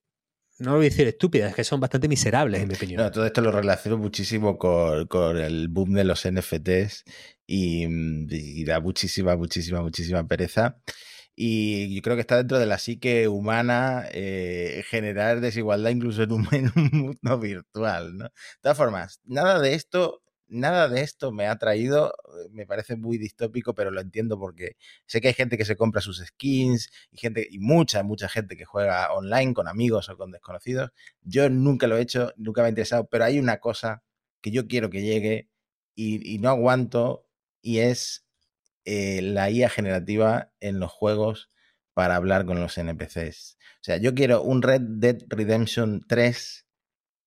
no voy a decir estúpidas, es que son bastante miserables, en mi opinión. todo esto lo relaciono muchísimo con, el boom de los NFTs y, da muchísima, muchísima, muchísima pereza. Y yo creo que está dentro de la psique humana eh, generar desigualdad incluso en un, [laughs] en un, mundo virtual. ¿no? De todas formas, nada de esto nada de esto me ha traído, eh, me parece muy distópico, pero lo entiendo porque sé que hay gente que se compra sus skins y gente y mucha, mucha gente que juega online con amigos o con desconocidos. Yo nunca lo he hecho, nunca me ha interesado, pero hay una cosa que yo quiero que llegue y, no aguanto y es eh, la IA generativa en los juegos para hablar con los NPCs. O sea, yo quiero un Red Dead Redemption 3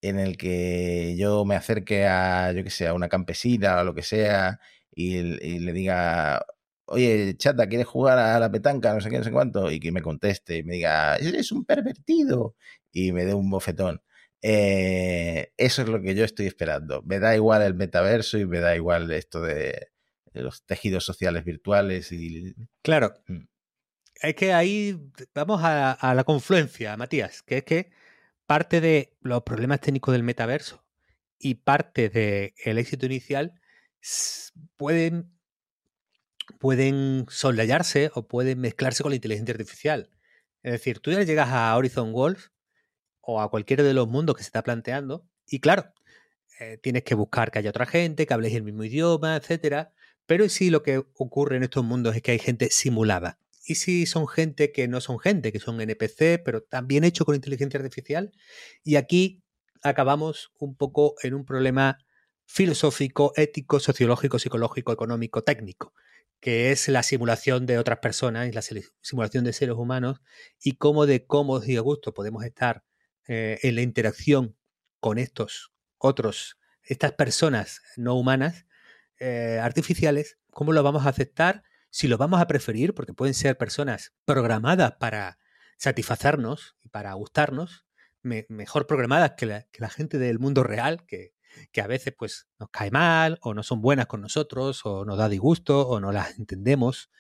en el que yo me acerque a, yo que sé, a una campesina o lo que sea y, le diga, oye, chata, ¿quieres jugar a la petanca? No sé qué, no sé cuánto. Y que me conteste y me diga, eres un pervertido. Y me dé un bofetón. Eh, eso es lo que yo estoy esperando. Me da igual el metaverso y me da igual esto de, los tejidos sociales virtuales. y Claro. Mm. es que ahí vamos a, la confluencia, Matías, que es que parte de los problemas técnicos del metaverso y parte del éxito inicial pueden, pueden soslayarse o pueden mezclarse con la inteligencia artificial. Es decir, tú ya llegas a Horizon Wolf o a cualquiera de los mundos que se está planteando y claro, eh, tienes que buscar que haya otra gente, que habléis el mismo idioma, etcétera. Pero sí lo que ocurre en estos mundos es que hay gente simulada. Y si son gente que no son gente, que son NPC, pero también hecho con inteligencia artificial. Y aquí acabamos un poco en un problema filosófico, ético, sociológico, psicológico, económico, técnico, que es la simulación de otras personas y la simulación de seres humanos y cómo de cómodos y a gusto podemos estar eh, en la interacción con estos otros, estas personas no humanas, eh, artificiales, cómo lo vamos a aceptar, si lo vamos a preferir, porque pueden ser personas programadas para satisfacernos y para gustarnos, mejor programadas que la, gente del mundo real, que, que a veces pues nos cae mal o no son buenas con nosotros o nos da disgusto o no las entendemos.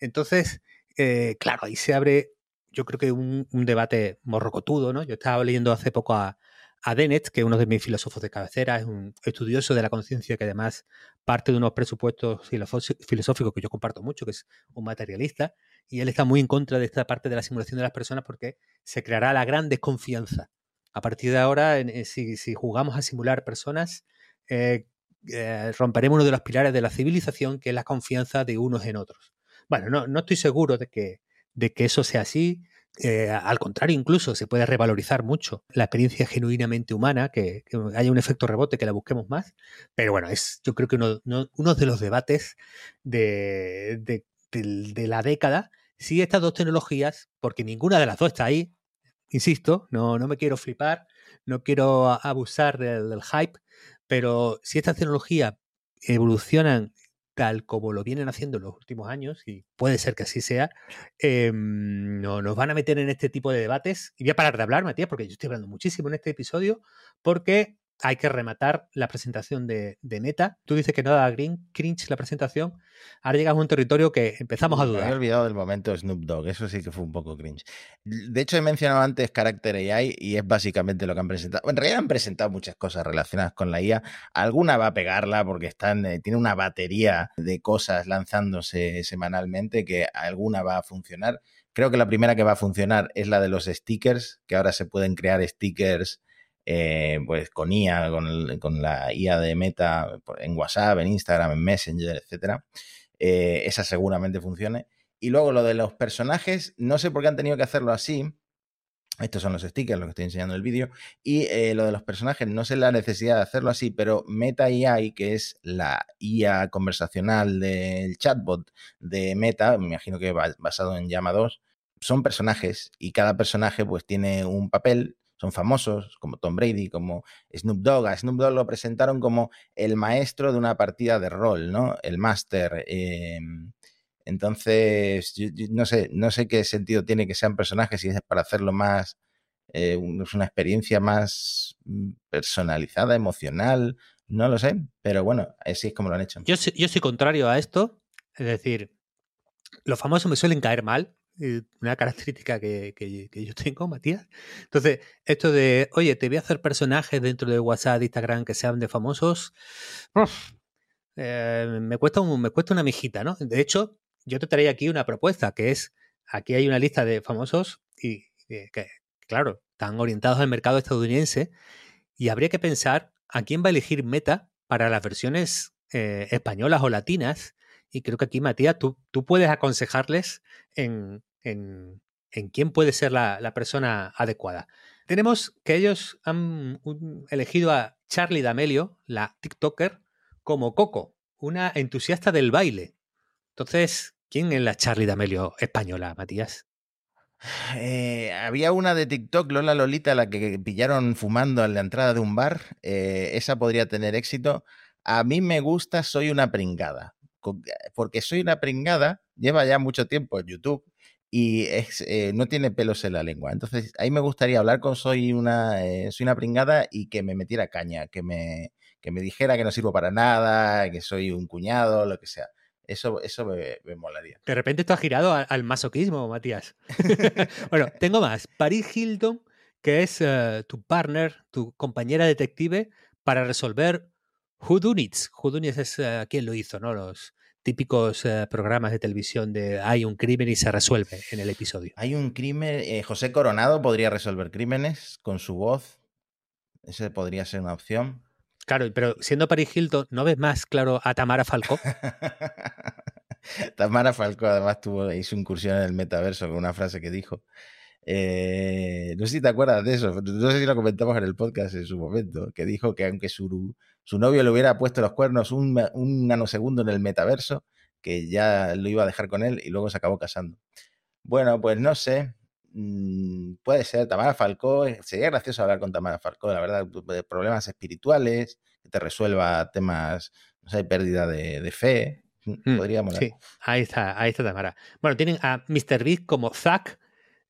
Entonces, eh, claro, ahí se abre yo creo que un, un, debate morrocotudo, ¿no? Yo estaba leyendo hace poco a, a Dennett, que es uno de mis filósofos de cabecera, es un estudioso de la conciencia que además parte de unos presupuestos filosóficos que yo comparto mucho, que es un materialista, y él está muy en contra de esta parte de la simulación de las personas porque se creará la gran desconfianza. A partir de ahora, eh, si, jugamos a simular personas, eh, eh, romperemos uno de los pilares de la civilización, que es la confianza de unos en otros. Bueno, no, no estoy seguro de que, de que eso sea así. Eh, al contrario, incluso se puede revalorizar mucho la experiencia genuinamente humana, que, haya un efecto rebote, que la busquemos más. Pero bueno, es yo creo que uno, de los debates de, la década. Si estas dos tecnologías, porque ninguna de las dos está ahí, insisto, no, no me quiero flipar, no quiero abusar del hype, pero si estas tecnologías evolucionan tal como lo vienen haciendo en los últimos años, y puede ser que así sea, em, no, nos van a meter en este tipo de debates. Y voy a parar de hablar, Matías, porque yo estoy hablando muchísimo en este episodio, porque hay que rematar la presentación de, Meta. Tú dices que no da green, cringe la presentación. Ahora llegamos a un territorio que empezamos a dudar. Me he olvidado del momento Snoop Dogg, eso sí que fue un poco cringe. De hecho, he mencionado antes Character AI y es básicamente lo que han presentado. En realidad han presentado muchas cosas relacionadas con la IA. Alguna va a pegarla porque están, eh, tiene una batería de cosas lanzándose semanalmente que alguna va a funcionar. Creo que la primera que va a funcionar es la de los stickers, que ahora se pueden crear stickers eh, pues con IA, con, la IA de Meta en WhatsApp, en Instagram, en Messenger, etcétera. Eh, esa seguramente funcione. Y luego lo de los personajes, no sé por qué han tenido que hacerlo así. Estos son los stickers, los que estoy enseñando en el vídeo. Y eh, lo de los personajes, no sé la necesidad de hacerlo así, pero Meta AI, que es la IA conversacional del chatbot de Meta, me imagino que basado en Llama 2, son personajes y cada personaje pues tiene un papel son famosos, como Tom Brady, como Snoop Dogg. A Snoop Dogg lo presentaron como el maestro de una partida de rol, ¿no? El máster. Em, entonces, no sé, no sé qué sentido tiene que sean personajes si es para hacerlo más, eh, una experiencia más mm, personalizada, emocional, no lo sé, pero bueno, así es como lo han hecho. Yo, yo soy contrario a esto, es decir, los famosos me suelen caer mal, eh, una característica que, yo tengo, Matías. Entonces, esto de, oye, te voy a hacer personajes dentro de WhatsApp, Instagram que sean de famosos, eh, me, cuesta me cuesta una mijita, ¿no? De hecho, yo te traía aquí una propuesta, que es, aquí hay una lista de famosos y que, claro, están orientados al mercado estadounidense y habría que pensar a quién va a elegir Meta para las versiones eh, españolas o latinas y creo que aquí, Matías, tú, tú puedes aconsejarles en, en, quién puede ser la, persona adecuada. Tenemos que ellos han elegido a Charlie D'Amelio, la TikToker, como Coco, una entusiasta del baile. Entonces, ¿quién es la Charlie D'Amelio española, Matías? Eh, había una de TikTok, Lola Lolita, la que pillaron fumando en la entrada de un bar. Eh, esa podría tener éxito. A mí me gusta Soy una pringada porque soy una pringada, lleva ya mucho tiempo en YouTube y eh, no tiene pelos en la lengua. Entonces, ahí me gustaría hablar con soy una, eh, soy una pringada y que me metiera caña, que me, que me dijera que no sirvo para nada, que soy un cuñado, lo que sea. Eso, eso me, molaría. De repente esto ha girado al, masoquismo, Matías. [laughs] bueno, [laughs] tengo más. Paris Hilton, que es eh, tu partner, tu compañera detective para resolver Whodunits. Whodunits es uh, quien lo hizo, ¿no? Los típicos eh, programas de televisión de hay un crimen y se resuelve en el episodio. Hay un crimen. José Coronado podría resolver crímenes con su voz. Ese podría ser una opción. Claro, pero siendo Paris Hilton, ¿no ves más claro a Tamara Falcó? [laughs] Tamara Falcó además tuvo, hizo incursión en el metaverso con una frase que dijo. Eh, no sé si te acuerdas de eso, no sé si lo comentamos en el podcast en su momento, que dijo que aunque su, su novio le hubiera puesto los cuernos un, un, nanosegundo en el metaverso, que ya lo iba a dejar con él y luego se acabó casando. Bueno, pues no sé, Mm, puede ser Tamara Falcó, eh, sería gracioso hablar con Tamara Falcó, la verdad, de problemas espirituales, que te resuelva temas, no sé, pérdida de, fe. Mm, mm, Podríamos. Sí, ahí está, ahí está Tamara. Bueno, tienen a Mr. Big como Zack,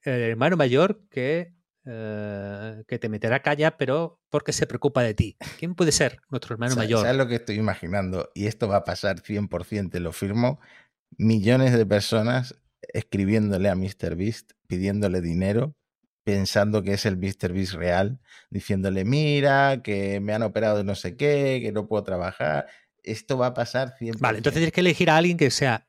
el hermano mayor, que, eh, que te meterá calla, pero porque se preocupa de ti. ¿Quién puede ser nuestro hermano mayor? ¿Sabes lo que estoy imaginando? Y esto va a pasar 100%, te lo firmo. Millones de personas escribiéndole a Mr. Beast, pidiéndole dinero, pensando que es el Mr. Beast real, diciéndole, mira, que me han operado de no sé qué, que no puedo trabajar. Esto va a pasar siempre. Vale, entonces tienes que elegir a alguien que sea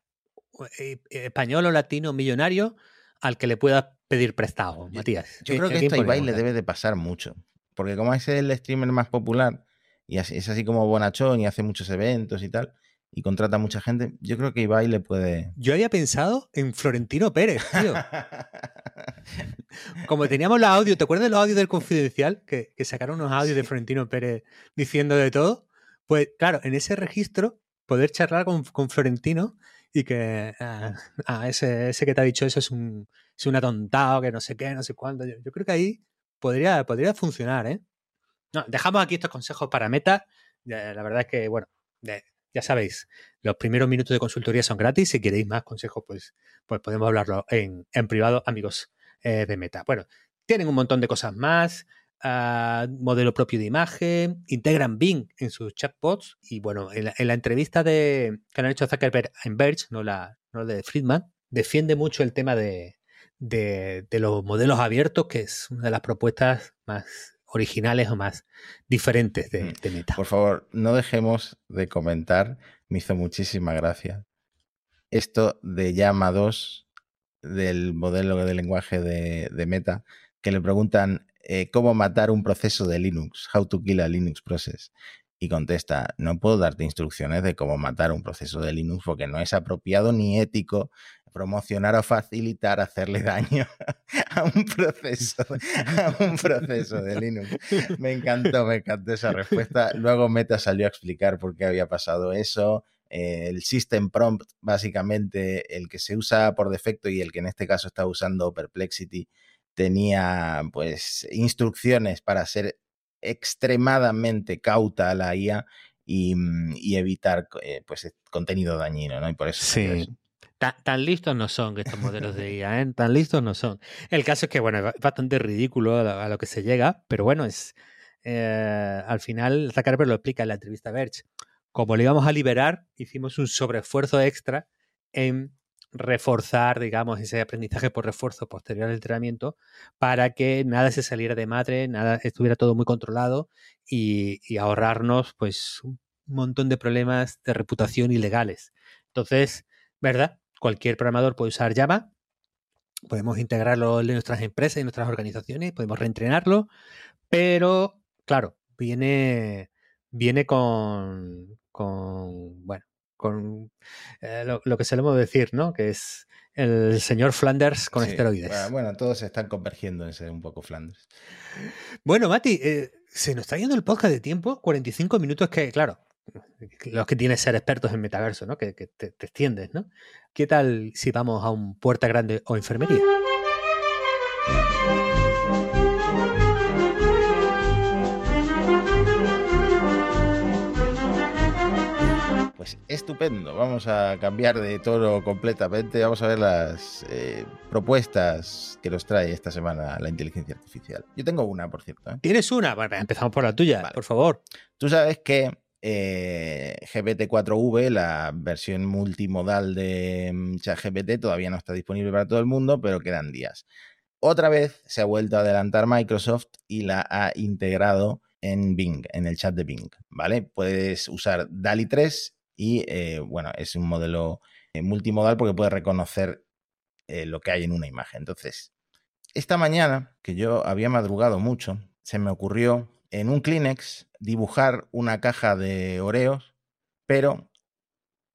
eh, español o latino millonario al que le puedas pedir prestado, Matías. Yo creo que esto a Ibai le debe de pasar mucho. Porque como es el streamer más popular y es así como bonachón y hace muchos eventos y tal, y contrata a mucha gente, yo creo que Ibai le puede. Yo había pensado en Florentino Pérez, tío. [laughs] Como teníamos los audios, ¿te acuerdas de los audios del confidencial? Que, sacaron unos audios de Florentino Pérez diciendo de todo. Pues claro, en ese registro, poder charlar con, Florentino y que ah, ah, ese, que te ha dicho eso es un, es un atontado, que no sé qué, no sé cuándo. Yo, creo que ahí podría, podría funcionar, ¿eh? No, dejamos aquí estos consejos para Meta. La verdad es que, bueno, ya sabéis, los primeros minutos de consultoría son gratis. Si queréis más consejos, pues, pues podemos hablarlo en, privado, amigos eh, de Meta. Bueno, tienen un montón de cosas más. Modelo propio de imagen, integran Bing en sus chatbots y bueno, en la, entrevista de, que han hecho Zuckerberg en Verge, no la, no de Friedman, defiende mucho el tema de, de, los modelos abiertos, que es una de las propuestas más originales o más diferentes de, mm. de, Meta. Por favor, no dejemos de comentar, me hizo muchísima gracia, esto de llama 2 del modelo de lenguaje de, Meta, que le preguntan eh, cómo matar un proceso de Linux, how to kill a Linux process. Y contesta, no puedo darte instrucciones de cómo matar un proceso de Linux porque no es apropiado ni ético promocionar o facilitar hacerle daño [laughs] a un proceso, a un proceso de Linux. Me encantó, me encantó esa respuesta. Luego Meta salió a explicar por qué había pasado eso. Eh, el System Prompt, básicamente el que se usa por defecto y el que en este caso está usando Perplexity, tenía pues instrucciones para ser extremadamente cauta a la IA y, evitar eh, pues contenido dañino, ¿no? Y por eso sí. Tan, listos no son estos modelos de [laughs] IA, ¿eh? tan listos no son. El caso es que, bueno, es bastante ridículo a lo, que se llega, pero bueno, es eh, al final Zuckerberg lo explica en la entrevista a Verge. Como le íbamos a liberar, hicimos un sobreesfuerzo extra en reforzar, digamos, ese aprendizaje por refuerzo posterior al entrenamiento para que nada se saliera de madre, nada estuviera todo muy controlado y, ahorrarnos, pues, un montón de problemas de reputación ilegales. Entonces, ¿verdad? cualquier programador puede usar Java, podemos integrarlo en nuestras empresas y nuestras organizaciones, podemos reentrenarlo, pero claro, viene, viene con, con bueno, con eh, lo, que solemos decir, ¿no? Que es el señor Flanders con esteroides. Bueno, todos están convergiendo en ser un poco Flanders. Bueno, Mati, eh, se nos está yendo el podcast de tiempo, 45 minutos que, claro, los que tienes ser expertos en metaverso, ¿no? Que, te, te, extiendes, ¿no? ¿Qué tal si vamos a un puerta grande o enfermería? Pues estupendo, vamos a cambiar de toro completamente, vamos a ver las eh, propuestas que nos trae esta semana la inteligencia artificial. Yo tengo una, por cierto. ¿eh? ¿Tienes una? Bueno, empezamos por la tuya, por favor. Tú sabes que eh, GPT-4V, la versión multimodal de mm, ChatGPT, todavía no está disponible para todo el mundo, pero quedan días. Otra vez se ha vuelto a adelantar Microsoft y la ha integrado en Bing, en el chat de Bing, ¿vale? Puedes usar DALI 3 y, eh, bueno, es un modelo eh, multimodal porque puede reconocer eh, lo que hay en una imagen. Entonces, esta mañana, que yo había madrugado mucho, se me ocurrió en un Kleenex dibujar una caja de Oreos, pero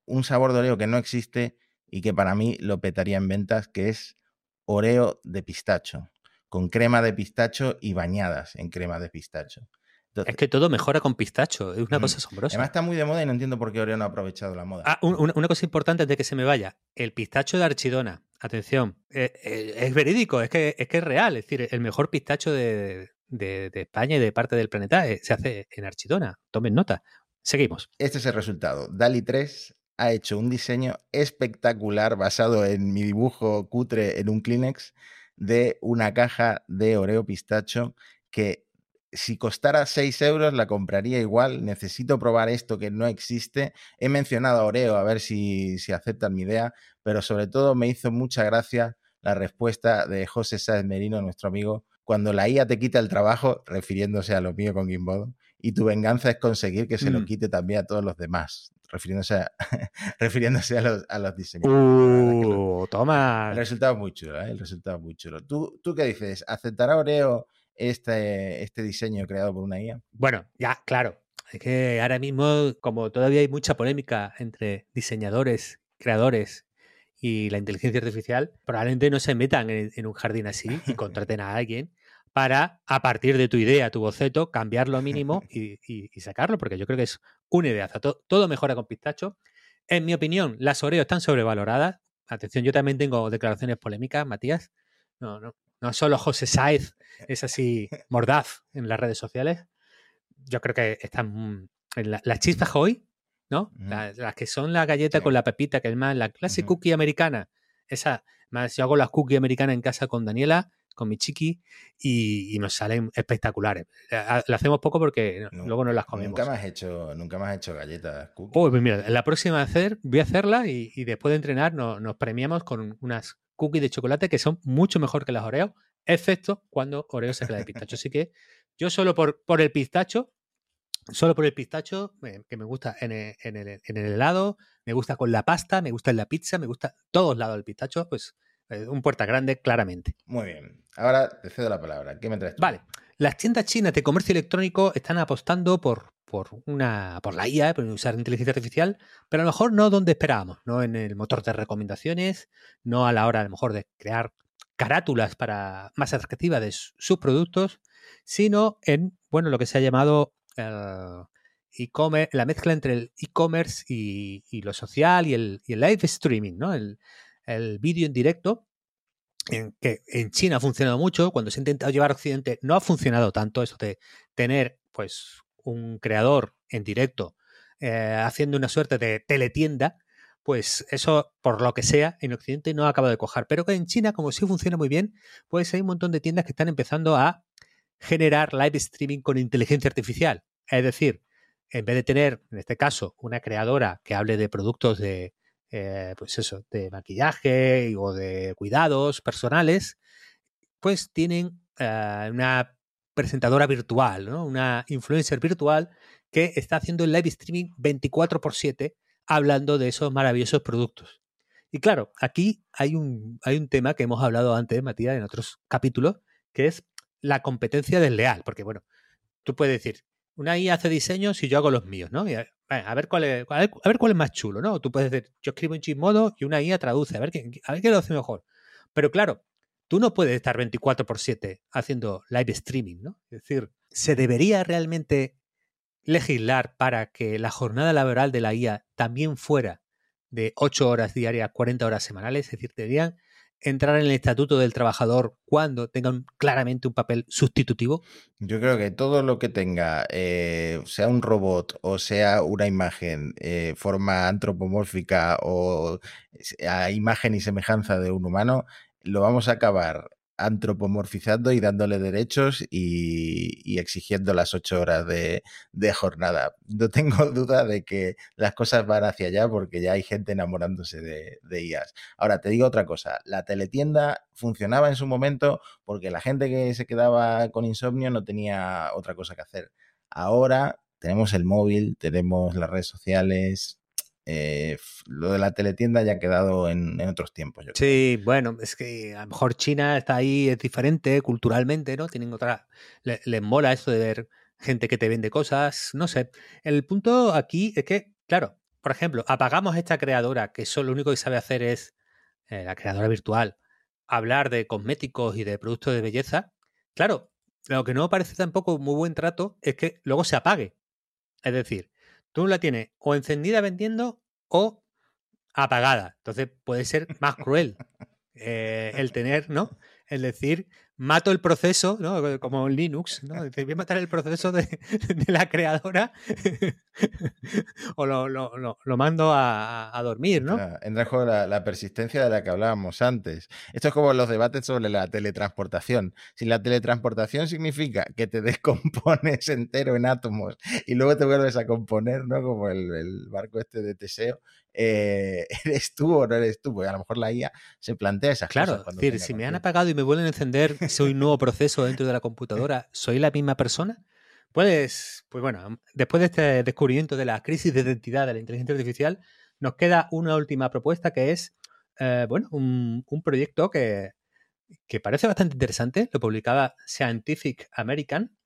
un sabor de Oreo que no existe y que para mí lo petaría en ventas, que es Oreo de pistacho, con crema de pistacho y bañadas en crema de pistacho es que todo mejora con pistacho, es una cosa asombrosa. Además está muy de moda y no entiendo por qué Oreo no ha aprovechado la moda. Ah, una cosa importante antes de que se me vaya, el pistacho de Archidona, atención, eh, eh, es verídico, es que, es que es real, es decir, el mejor pistacho de, España y de parte del planeta eh, se hace en Archidona, tomen nota. Seguimos. Este es el resultado. DALI 3 ha hecho un diseño espectacular basado en mi dibujo cutre en un Kleenex de una caja de Oreo pistacho que si costara 6 euros la compraría igual. Necesito probar esto que no existe. He mencionado a Oreo a ver si, si aceptan mi idea, pero sobre todo me hizo mucha gracia la respuesta de José Sáez Merino, nuestro amigo, cuando la IA te quita el trabajo, refiriéndose a lo mío con Gimbodo, y tu venganza es conseguir que se lo mm. quite también a todos los demás, refiriéndose a, [laughs] refiriéndose a los, a los diseñadores. Uh, toma. El resultado es muy chulo, ¿eh? el resultado muy chulo. ¿Tú, ¿Tú qué dices? ¿Aceptará Oreo este, este diseño creado por una IA? Bueno, ya, claro. Es que ahora mismo, como todavía hay mucha polémica entre diseñadores, creadores y la inteligencia artificial, probablemente no se metan en, un jardín así y [laughs] contraten a alguien para, a partir de tu idea, tu boceto, cambiar lo mínimo [laughs] y, sacarlo, porque yo creo que es una idea. Todo, todo mejora con pistacho. En mi opinión, las Oreo están sobrevaloradas. Atención, yo también tengo declaraciones polémicas, Matías. No, no, no solo José Saez es así mordaz en las redes sociales. Yo creo que están en las chispas hoy, ¿no? las, que son la galleta con la pepita, que es más la clase cookie americana. Esa, más yo hago las cookies americanas en casa con Daniela, con mi chiqui, y, nos salen espectaculares. La hacemos poco porque luego no las comemos. Nunca me has hecho, nunca me has hecho galletas cookies. pues mira, la próxima hacer, voy a hacerla y, después de entrenar nos premiamos con unas cookies de chocolate que son mucho mejor que las Oreo, excepto cuando Oreo se queda de pistacho. Así que yo solo por, por el pistacho, solo por el pistacho, que me gusta en el, helado, me gusta con la pasta, me gusta en la pizza, me gusta todos lados del pistacho, pues eh, un puerta grande, claramente. Muy bien. Ahora te cedo la palabra. ¿Qué me traes Vale. Las tiendas chinas de comercio electrónico están apostando por, por, una, por la IA, por usar inteligencia artificial, pero a lo mejor no donde esperábamos, no en el motor de recomendaciones, no a la hora a lo mejor de crear carátulas para más atractivas de sus productos, sino en bueno lo que se ha llamado e-commerce, la mezcla entre el e-commerce y, lo social y el, live streaming, ¿no? El, el vídeo en directo, que en China ha funcionado mucho, cuando se ha intentado llevar a Occidente no ha funcionado tanto eso de tener pues un creador en directo eh, haciendo una suerte de teletienda, pues eso, por lo que sea, en Occidente no ha acabado de cojar. Pero que en China, como sí funciona muy bien, pues hay un montón de tiendas que están empezando a generar live streaming con inteligencia artificial. Es decir, en vez de tener, en este caso, una creadora que hable de productos de, eh, pues eso, de maquillaje o de cuidados personales, pues tienen eh, una presentadora virtual, ¿no? una influencer virtual que está haciendo el live streaming 24 por 7 hablando de esos maravillosos productos. Y claro, aquí hay un, hay un tema que hemos hablado antes, Matías, en otros capítulos, que es la competencia desleal. Porque, bueno, tú puedes decir, una IA hace diseños y yo hago los míos, ¿no? a, ver cuál es, a, ver, cuál es más chulo, ¿no? Tú puedes decir, yo escribo en Gizmodo y una IA traduce, a ver, qué, a ver qué lo hace mejor. Pero claro, tú no puedes estar 24 por 7 haciendo live streaming, ¿no? Es decir, ¿se debería realmente legislar para que la jornada laboral de la IA también fuera de 8 horas diarias, 40 horas semanales? Es decir, deberían entrar en el estatuto del trabajador cuando tengan claramente un papel sustitutivo? Yo creo que todo lo que tenga, eh, sea un robot o sea una imagen, eh, forma antropomórfica o a imagen y semejanza de un humano, lo vamos a acabar antropomorfizando y dándole derechos y, exigiendo las ocho horas de, jornada. No tengo [laughs] duda de que las cosas van hacia allá porque ya hay gente enamorándose de, de IAS. Ahora, te digo otra cosa, la teletienda funcionaba en su momento porque la gente que se quedaba con insomnio no tenía otra cosa que hacer. Ahora tenemos el móvil, tenemos las redes sociales, eh, lo de la teletienda ya ha quedado en, otros tiempos. sí, bueno, es que a lo mejor China está ahí, es diferente culturalmente, ¿no? Tienen otra. Les mola esto de ver gente que te vende cosas, no sé. El punto aquí es que, claro, por ejemplo, apagamos esta creadora que solo lo único que sabe hacer es eh, la creadora virtual, hablar de cosméticos y de productos de belleza. Claro, lo que no me parece tampoco muy buen trato es que luego se apague. Es decir, tú la tienes o encendida vendiendo o apagada. Entonces puede ser más cruel eh, el tener, ¿no? Es decir, mato el proceso, ¿no? Como en Linux, ¿no? voy a matar el proceso de, [laughs] la creadora [laughs] o lo, mando a, dormir, ¿no? entra en juego la, persistencia de la que hablábamos antes. Esto es como los debates sobre la teletransportación. Si la teletransportación significa que te [laughs] descompones entero en átomos y luego te vuelves a componer, ¿no? Como el, el barco este de Teseo, eh, [laughs] ¿eres tú o no eres tú? Porque a lo mejor la IA se plantea esas claro, cosas. Claro, si me han apagado y me vuelven a encender, soy un nuevo proceso dentro de la computadora, ¿soy la misma persona? Pues, pues bueno, después de este descubrimiento de la crisis de identidad de la inteligencia artificial, nos queda una última propuesta que es, eh, bueno, un, proyecto que, que parece bastante interesante, lo publicaba Scientific American,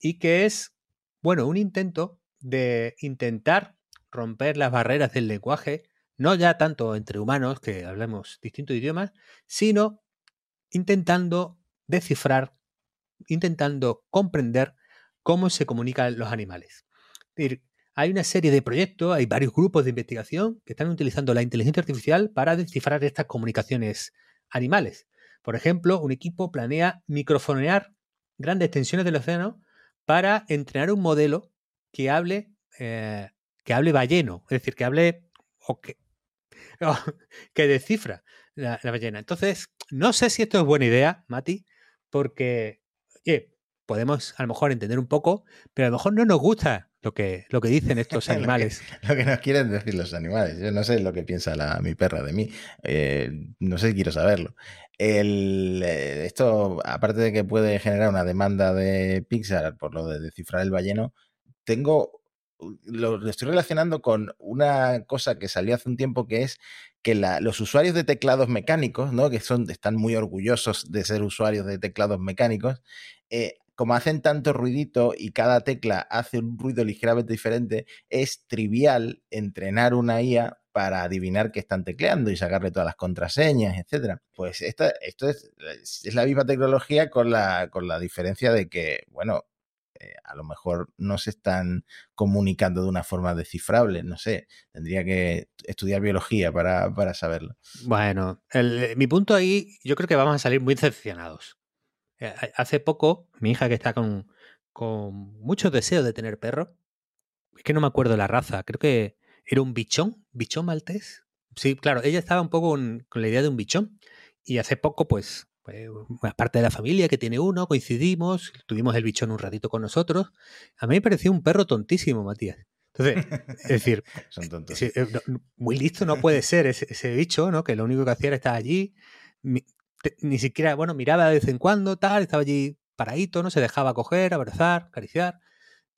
y que es, bueno, un intento de intentar romper las barreras del lenguaje, no ya tanto entre humanos, que hablemos distintos idiomas, sino intentando descifrar, intentando comprender cómo se comunican los animales. hay una serie de proyectos, hay varios grupos de investigación que están utilizando la inteligencia artificial para descifrar estas comunicaciones animales. Por ejemplo, un equipo planea microfonear grandes extensiones del océano para entrenar un modelo que hable eh, que hable balleno, es decir, que hable o que, [laughs] que descifra la, ballena. Entonces, no sé si esto es buena idea, Mati, porque, oye, podemos a lo mejor entender un poco, pero a lo mejor no nos gusta lo que, lo que dicen [laughs] estos animales. [laughs] lo, que, nos quieren decir los animales. Yo no sé lo que piensa la, mi perra de mí. Eh, no sé si quiero saberlo. El, eh, esto, aparte de que puede generar una demanda de Pixar por lo de descifrar el balleno, tengo lo, estoy relacionando con una cosa que salió hace un tiempo que es que los usuarios de teclados mecánicos, ¿no? que son, están muy orgullosos de ser usuarios de teclados mecánicos, eh, como hacen tanto ruidito y cada tecla hace un ruido ligeramente diferente, es trivial entrenar una IA para adivinar que están tecleando y sacarle todas las contraseñas, etcétera. Pues esta, esto es, es, la misma tecnología con la, con la diferencia de que, bueno, eh, a lo mejor no se están comunicando de una forma descifrable, no sé, tendría que estudiar biología para, saberlo. Bueno, mi punto ahí, yo creo que vamos a salir muy decepcionados. Eh, hace poco, mi hija que está con, con mucho deseo de tener perro, es que no me acuerdo la raza, creo que era un bichón, bichón maltés. Sí, claro, ella estaba un poco con la idea de un bichón. Y hace poco, pues, pues, parte de la familia que tiene uno, coincidimos, tuvimos el bichón un ratito con nosotros. A mí me pareció un perro tontísimo, Matías. Entonces, es decir, [laughs] eh, muy listo no puede ser ese, bicho, ¿no? Que lo único que hacía era estar allí, ni, siquiera, bueno, miraba de vez en cuando, tal, estaba allí paradito, no se dejaba coger, abrazar, acariciar.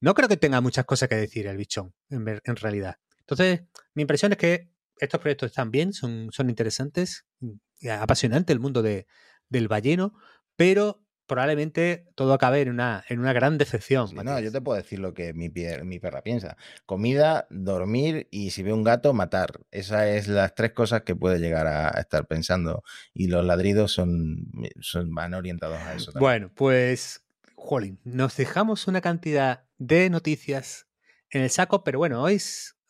No creo que tenga muchas cosas que decir el bichón, en, en realidad. Entonces, mi impresión es que estos proyectos están bien, son, son interesantes, apasionante el mundo de, del balleno, pero probablemente todo acabe en una, en una gran decepción. no, yo te puedo decir lo que mi, mi perra piensa. Comida, dormir y si ve un gato, matar. Esas es las tres cosas que puede llegar a estar pensando. Y los ladridos son, son van orientados a eso. Bueno, pues, Jolín, nos dejamos una cantidad de noticias en el saco, pero bueno, hoy,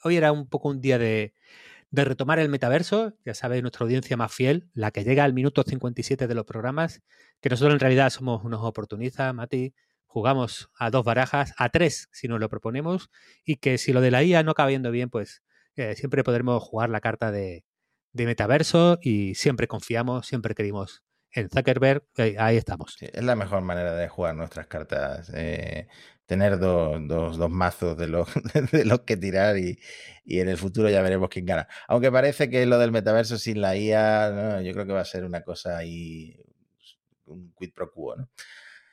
hoy era un poco un día de, de retomar el metaverso, ya sabéis, nuestra audiencia más fiel, la que llega al minuto 57 de los programas, que nosotros en realidad somos unos oportunistas, Mati, jugamos a dos barajas, a tres si nos lo proponemos, y que si lo de la IA no acaba viendo bien, pues eh, siempre podremos jugar la carta de, de, metaverso y siempre confiamos, siempre creímos en Zuckerberg, eh, ahí estamos. es la mejor manera de jugar nuestras cartas. Eh, tener dos, dos, mazos de los, [laughs] de los que tirar y, en el futuro ya veremos quién gana. Aunque parece que lo del metaverso sin la IA, yo creo que va a ser una cosa ahí, un quid pro quo. ¿no?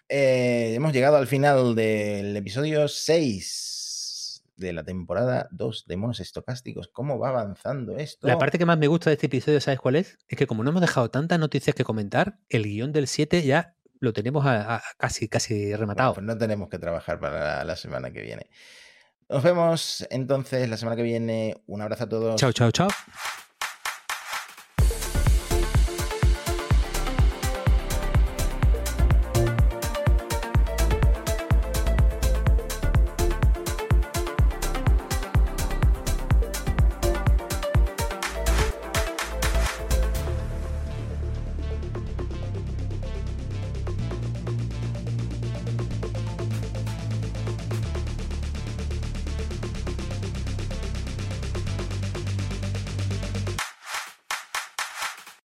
Eh, hemos llegado al final del episodio 6 de la temporada 2 de Monos Estocásticos. ¿Cómo va avanzando esto? La parte que más me gusta de este episodio, ¿sabes cuál es? Es que como no hemos dejado tantas noticias que comentar, el guion del 7 ya lo tenemos casi, casi rematado. pues no tenemos que trabajar para la semana que viene. Nos vemos entonces la semana que viene. Un abrazo a todos. Chao, chao, chao.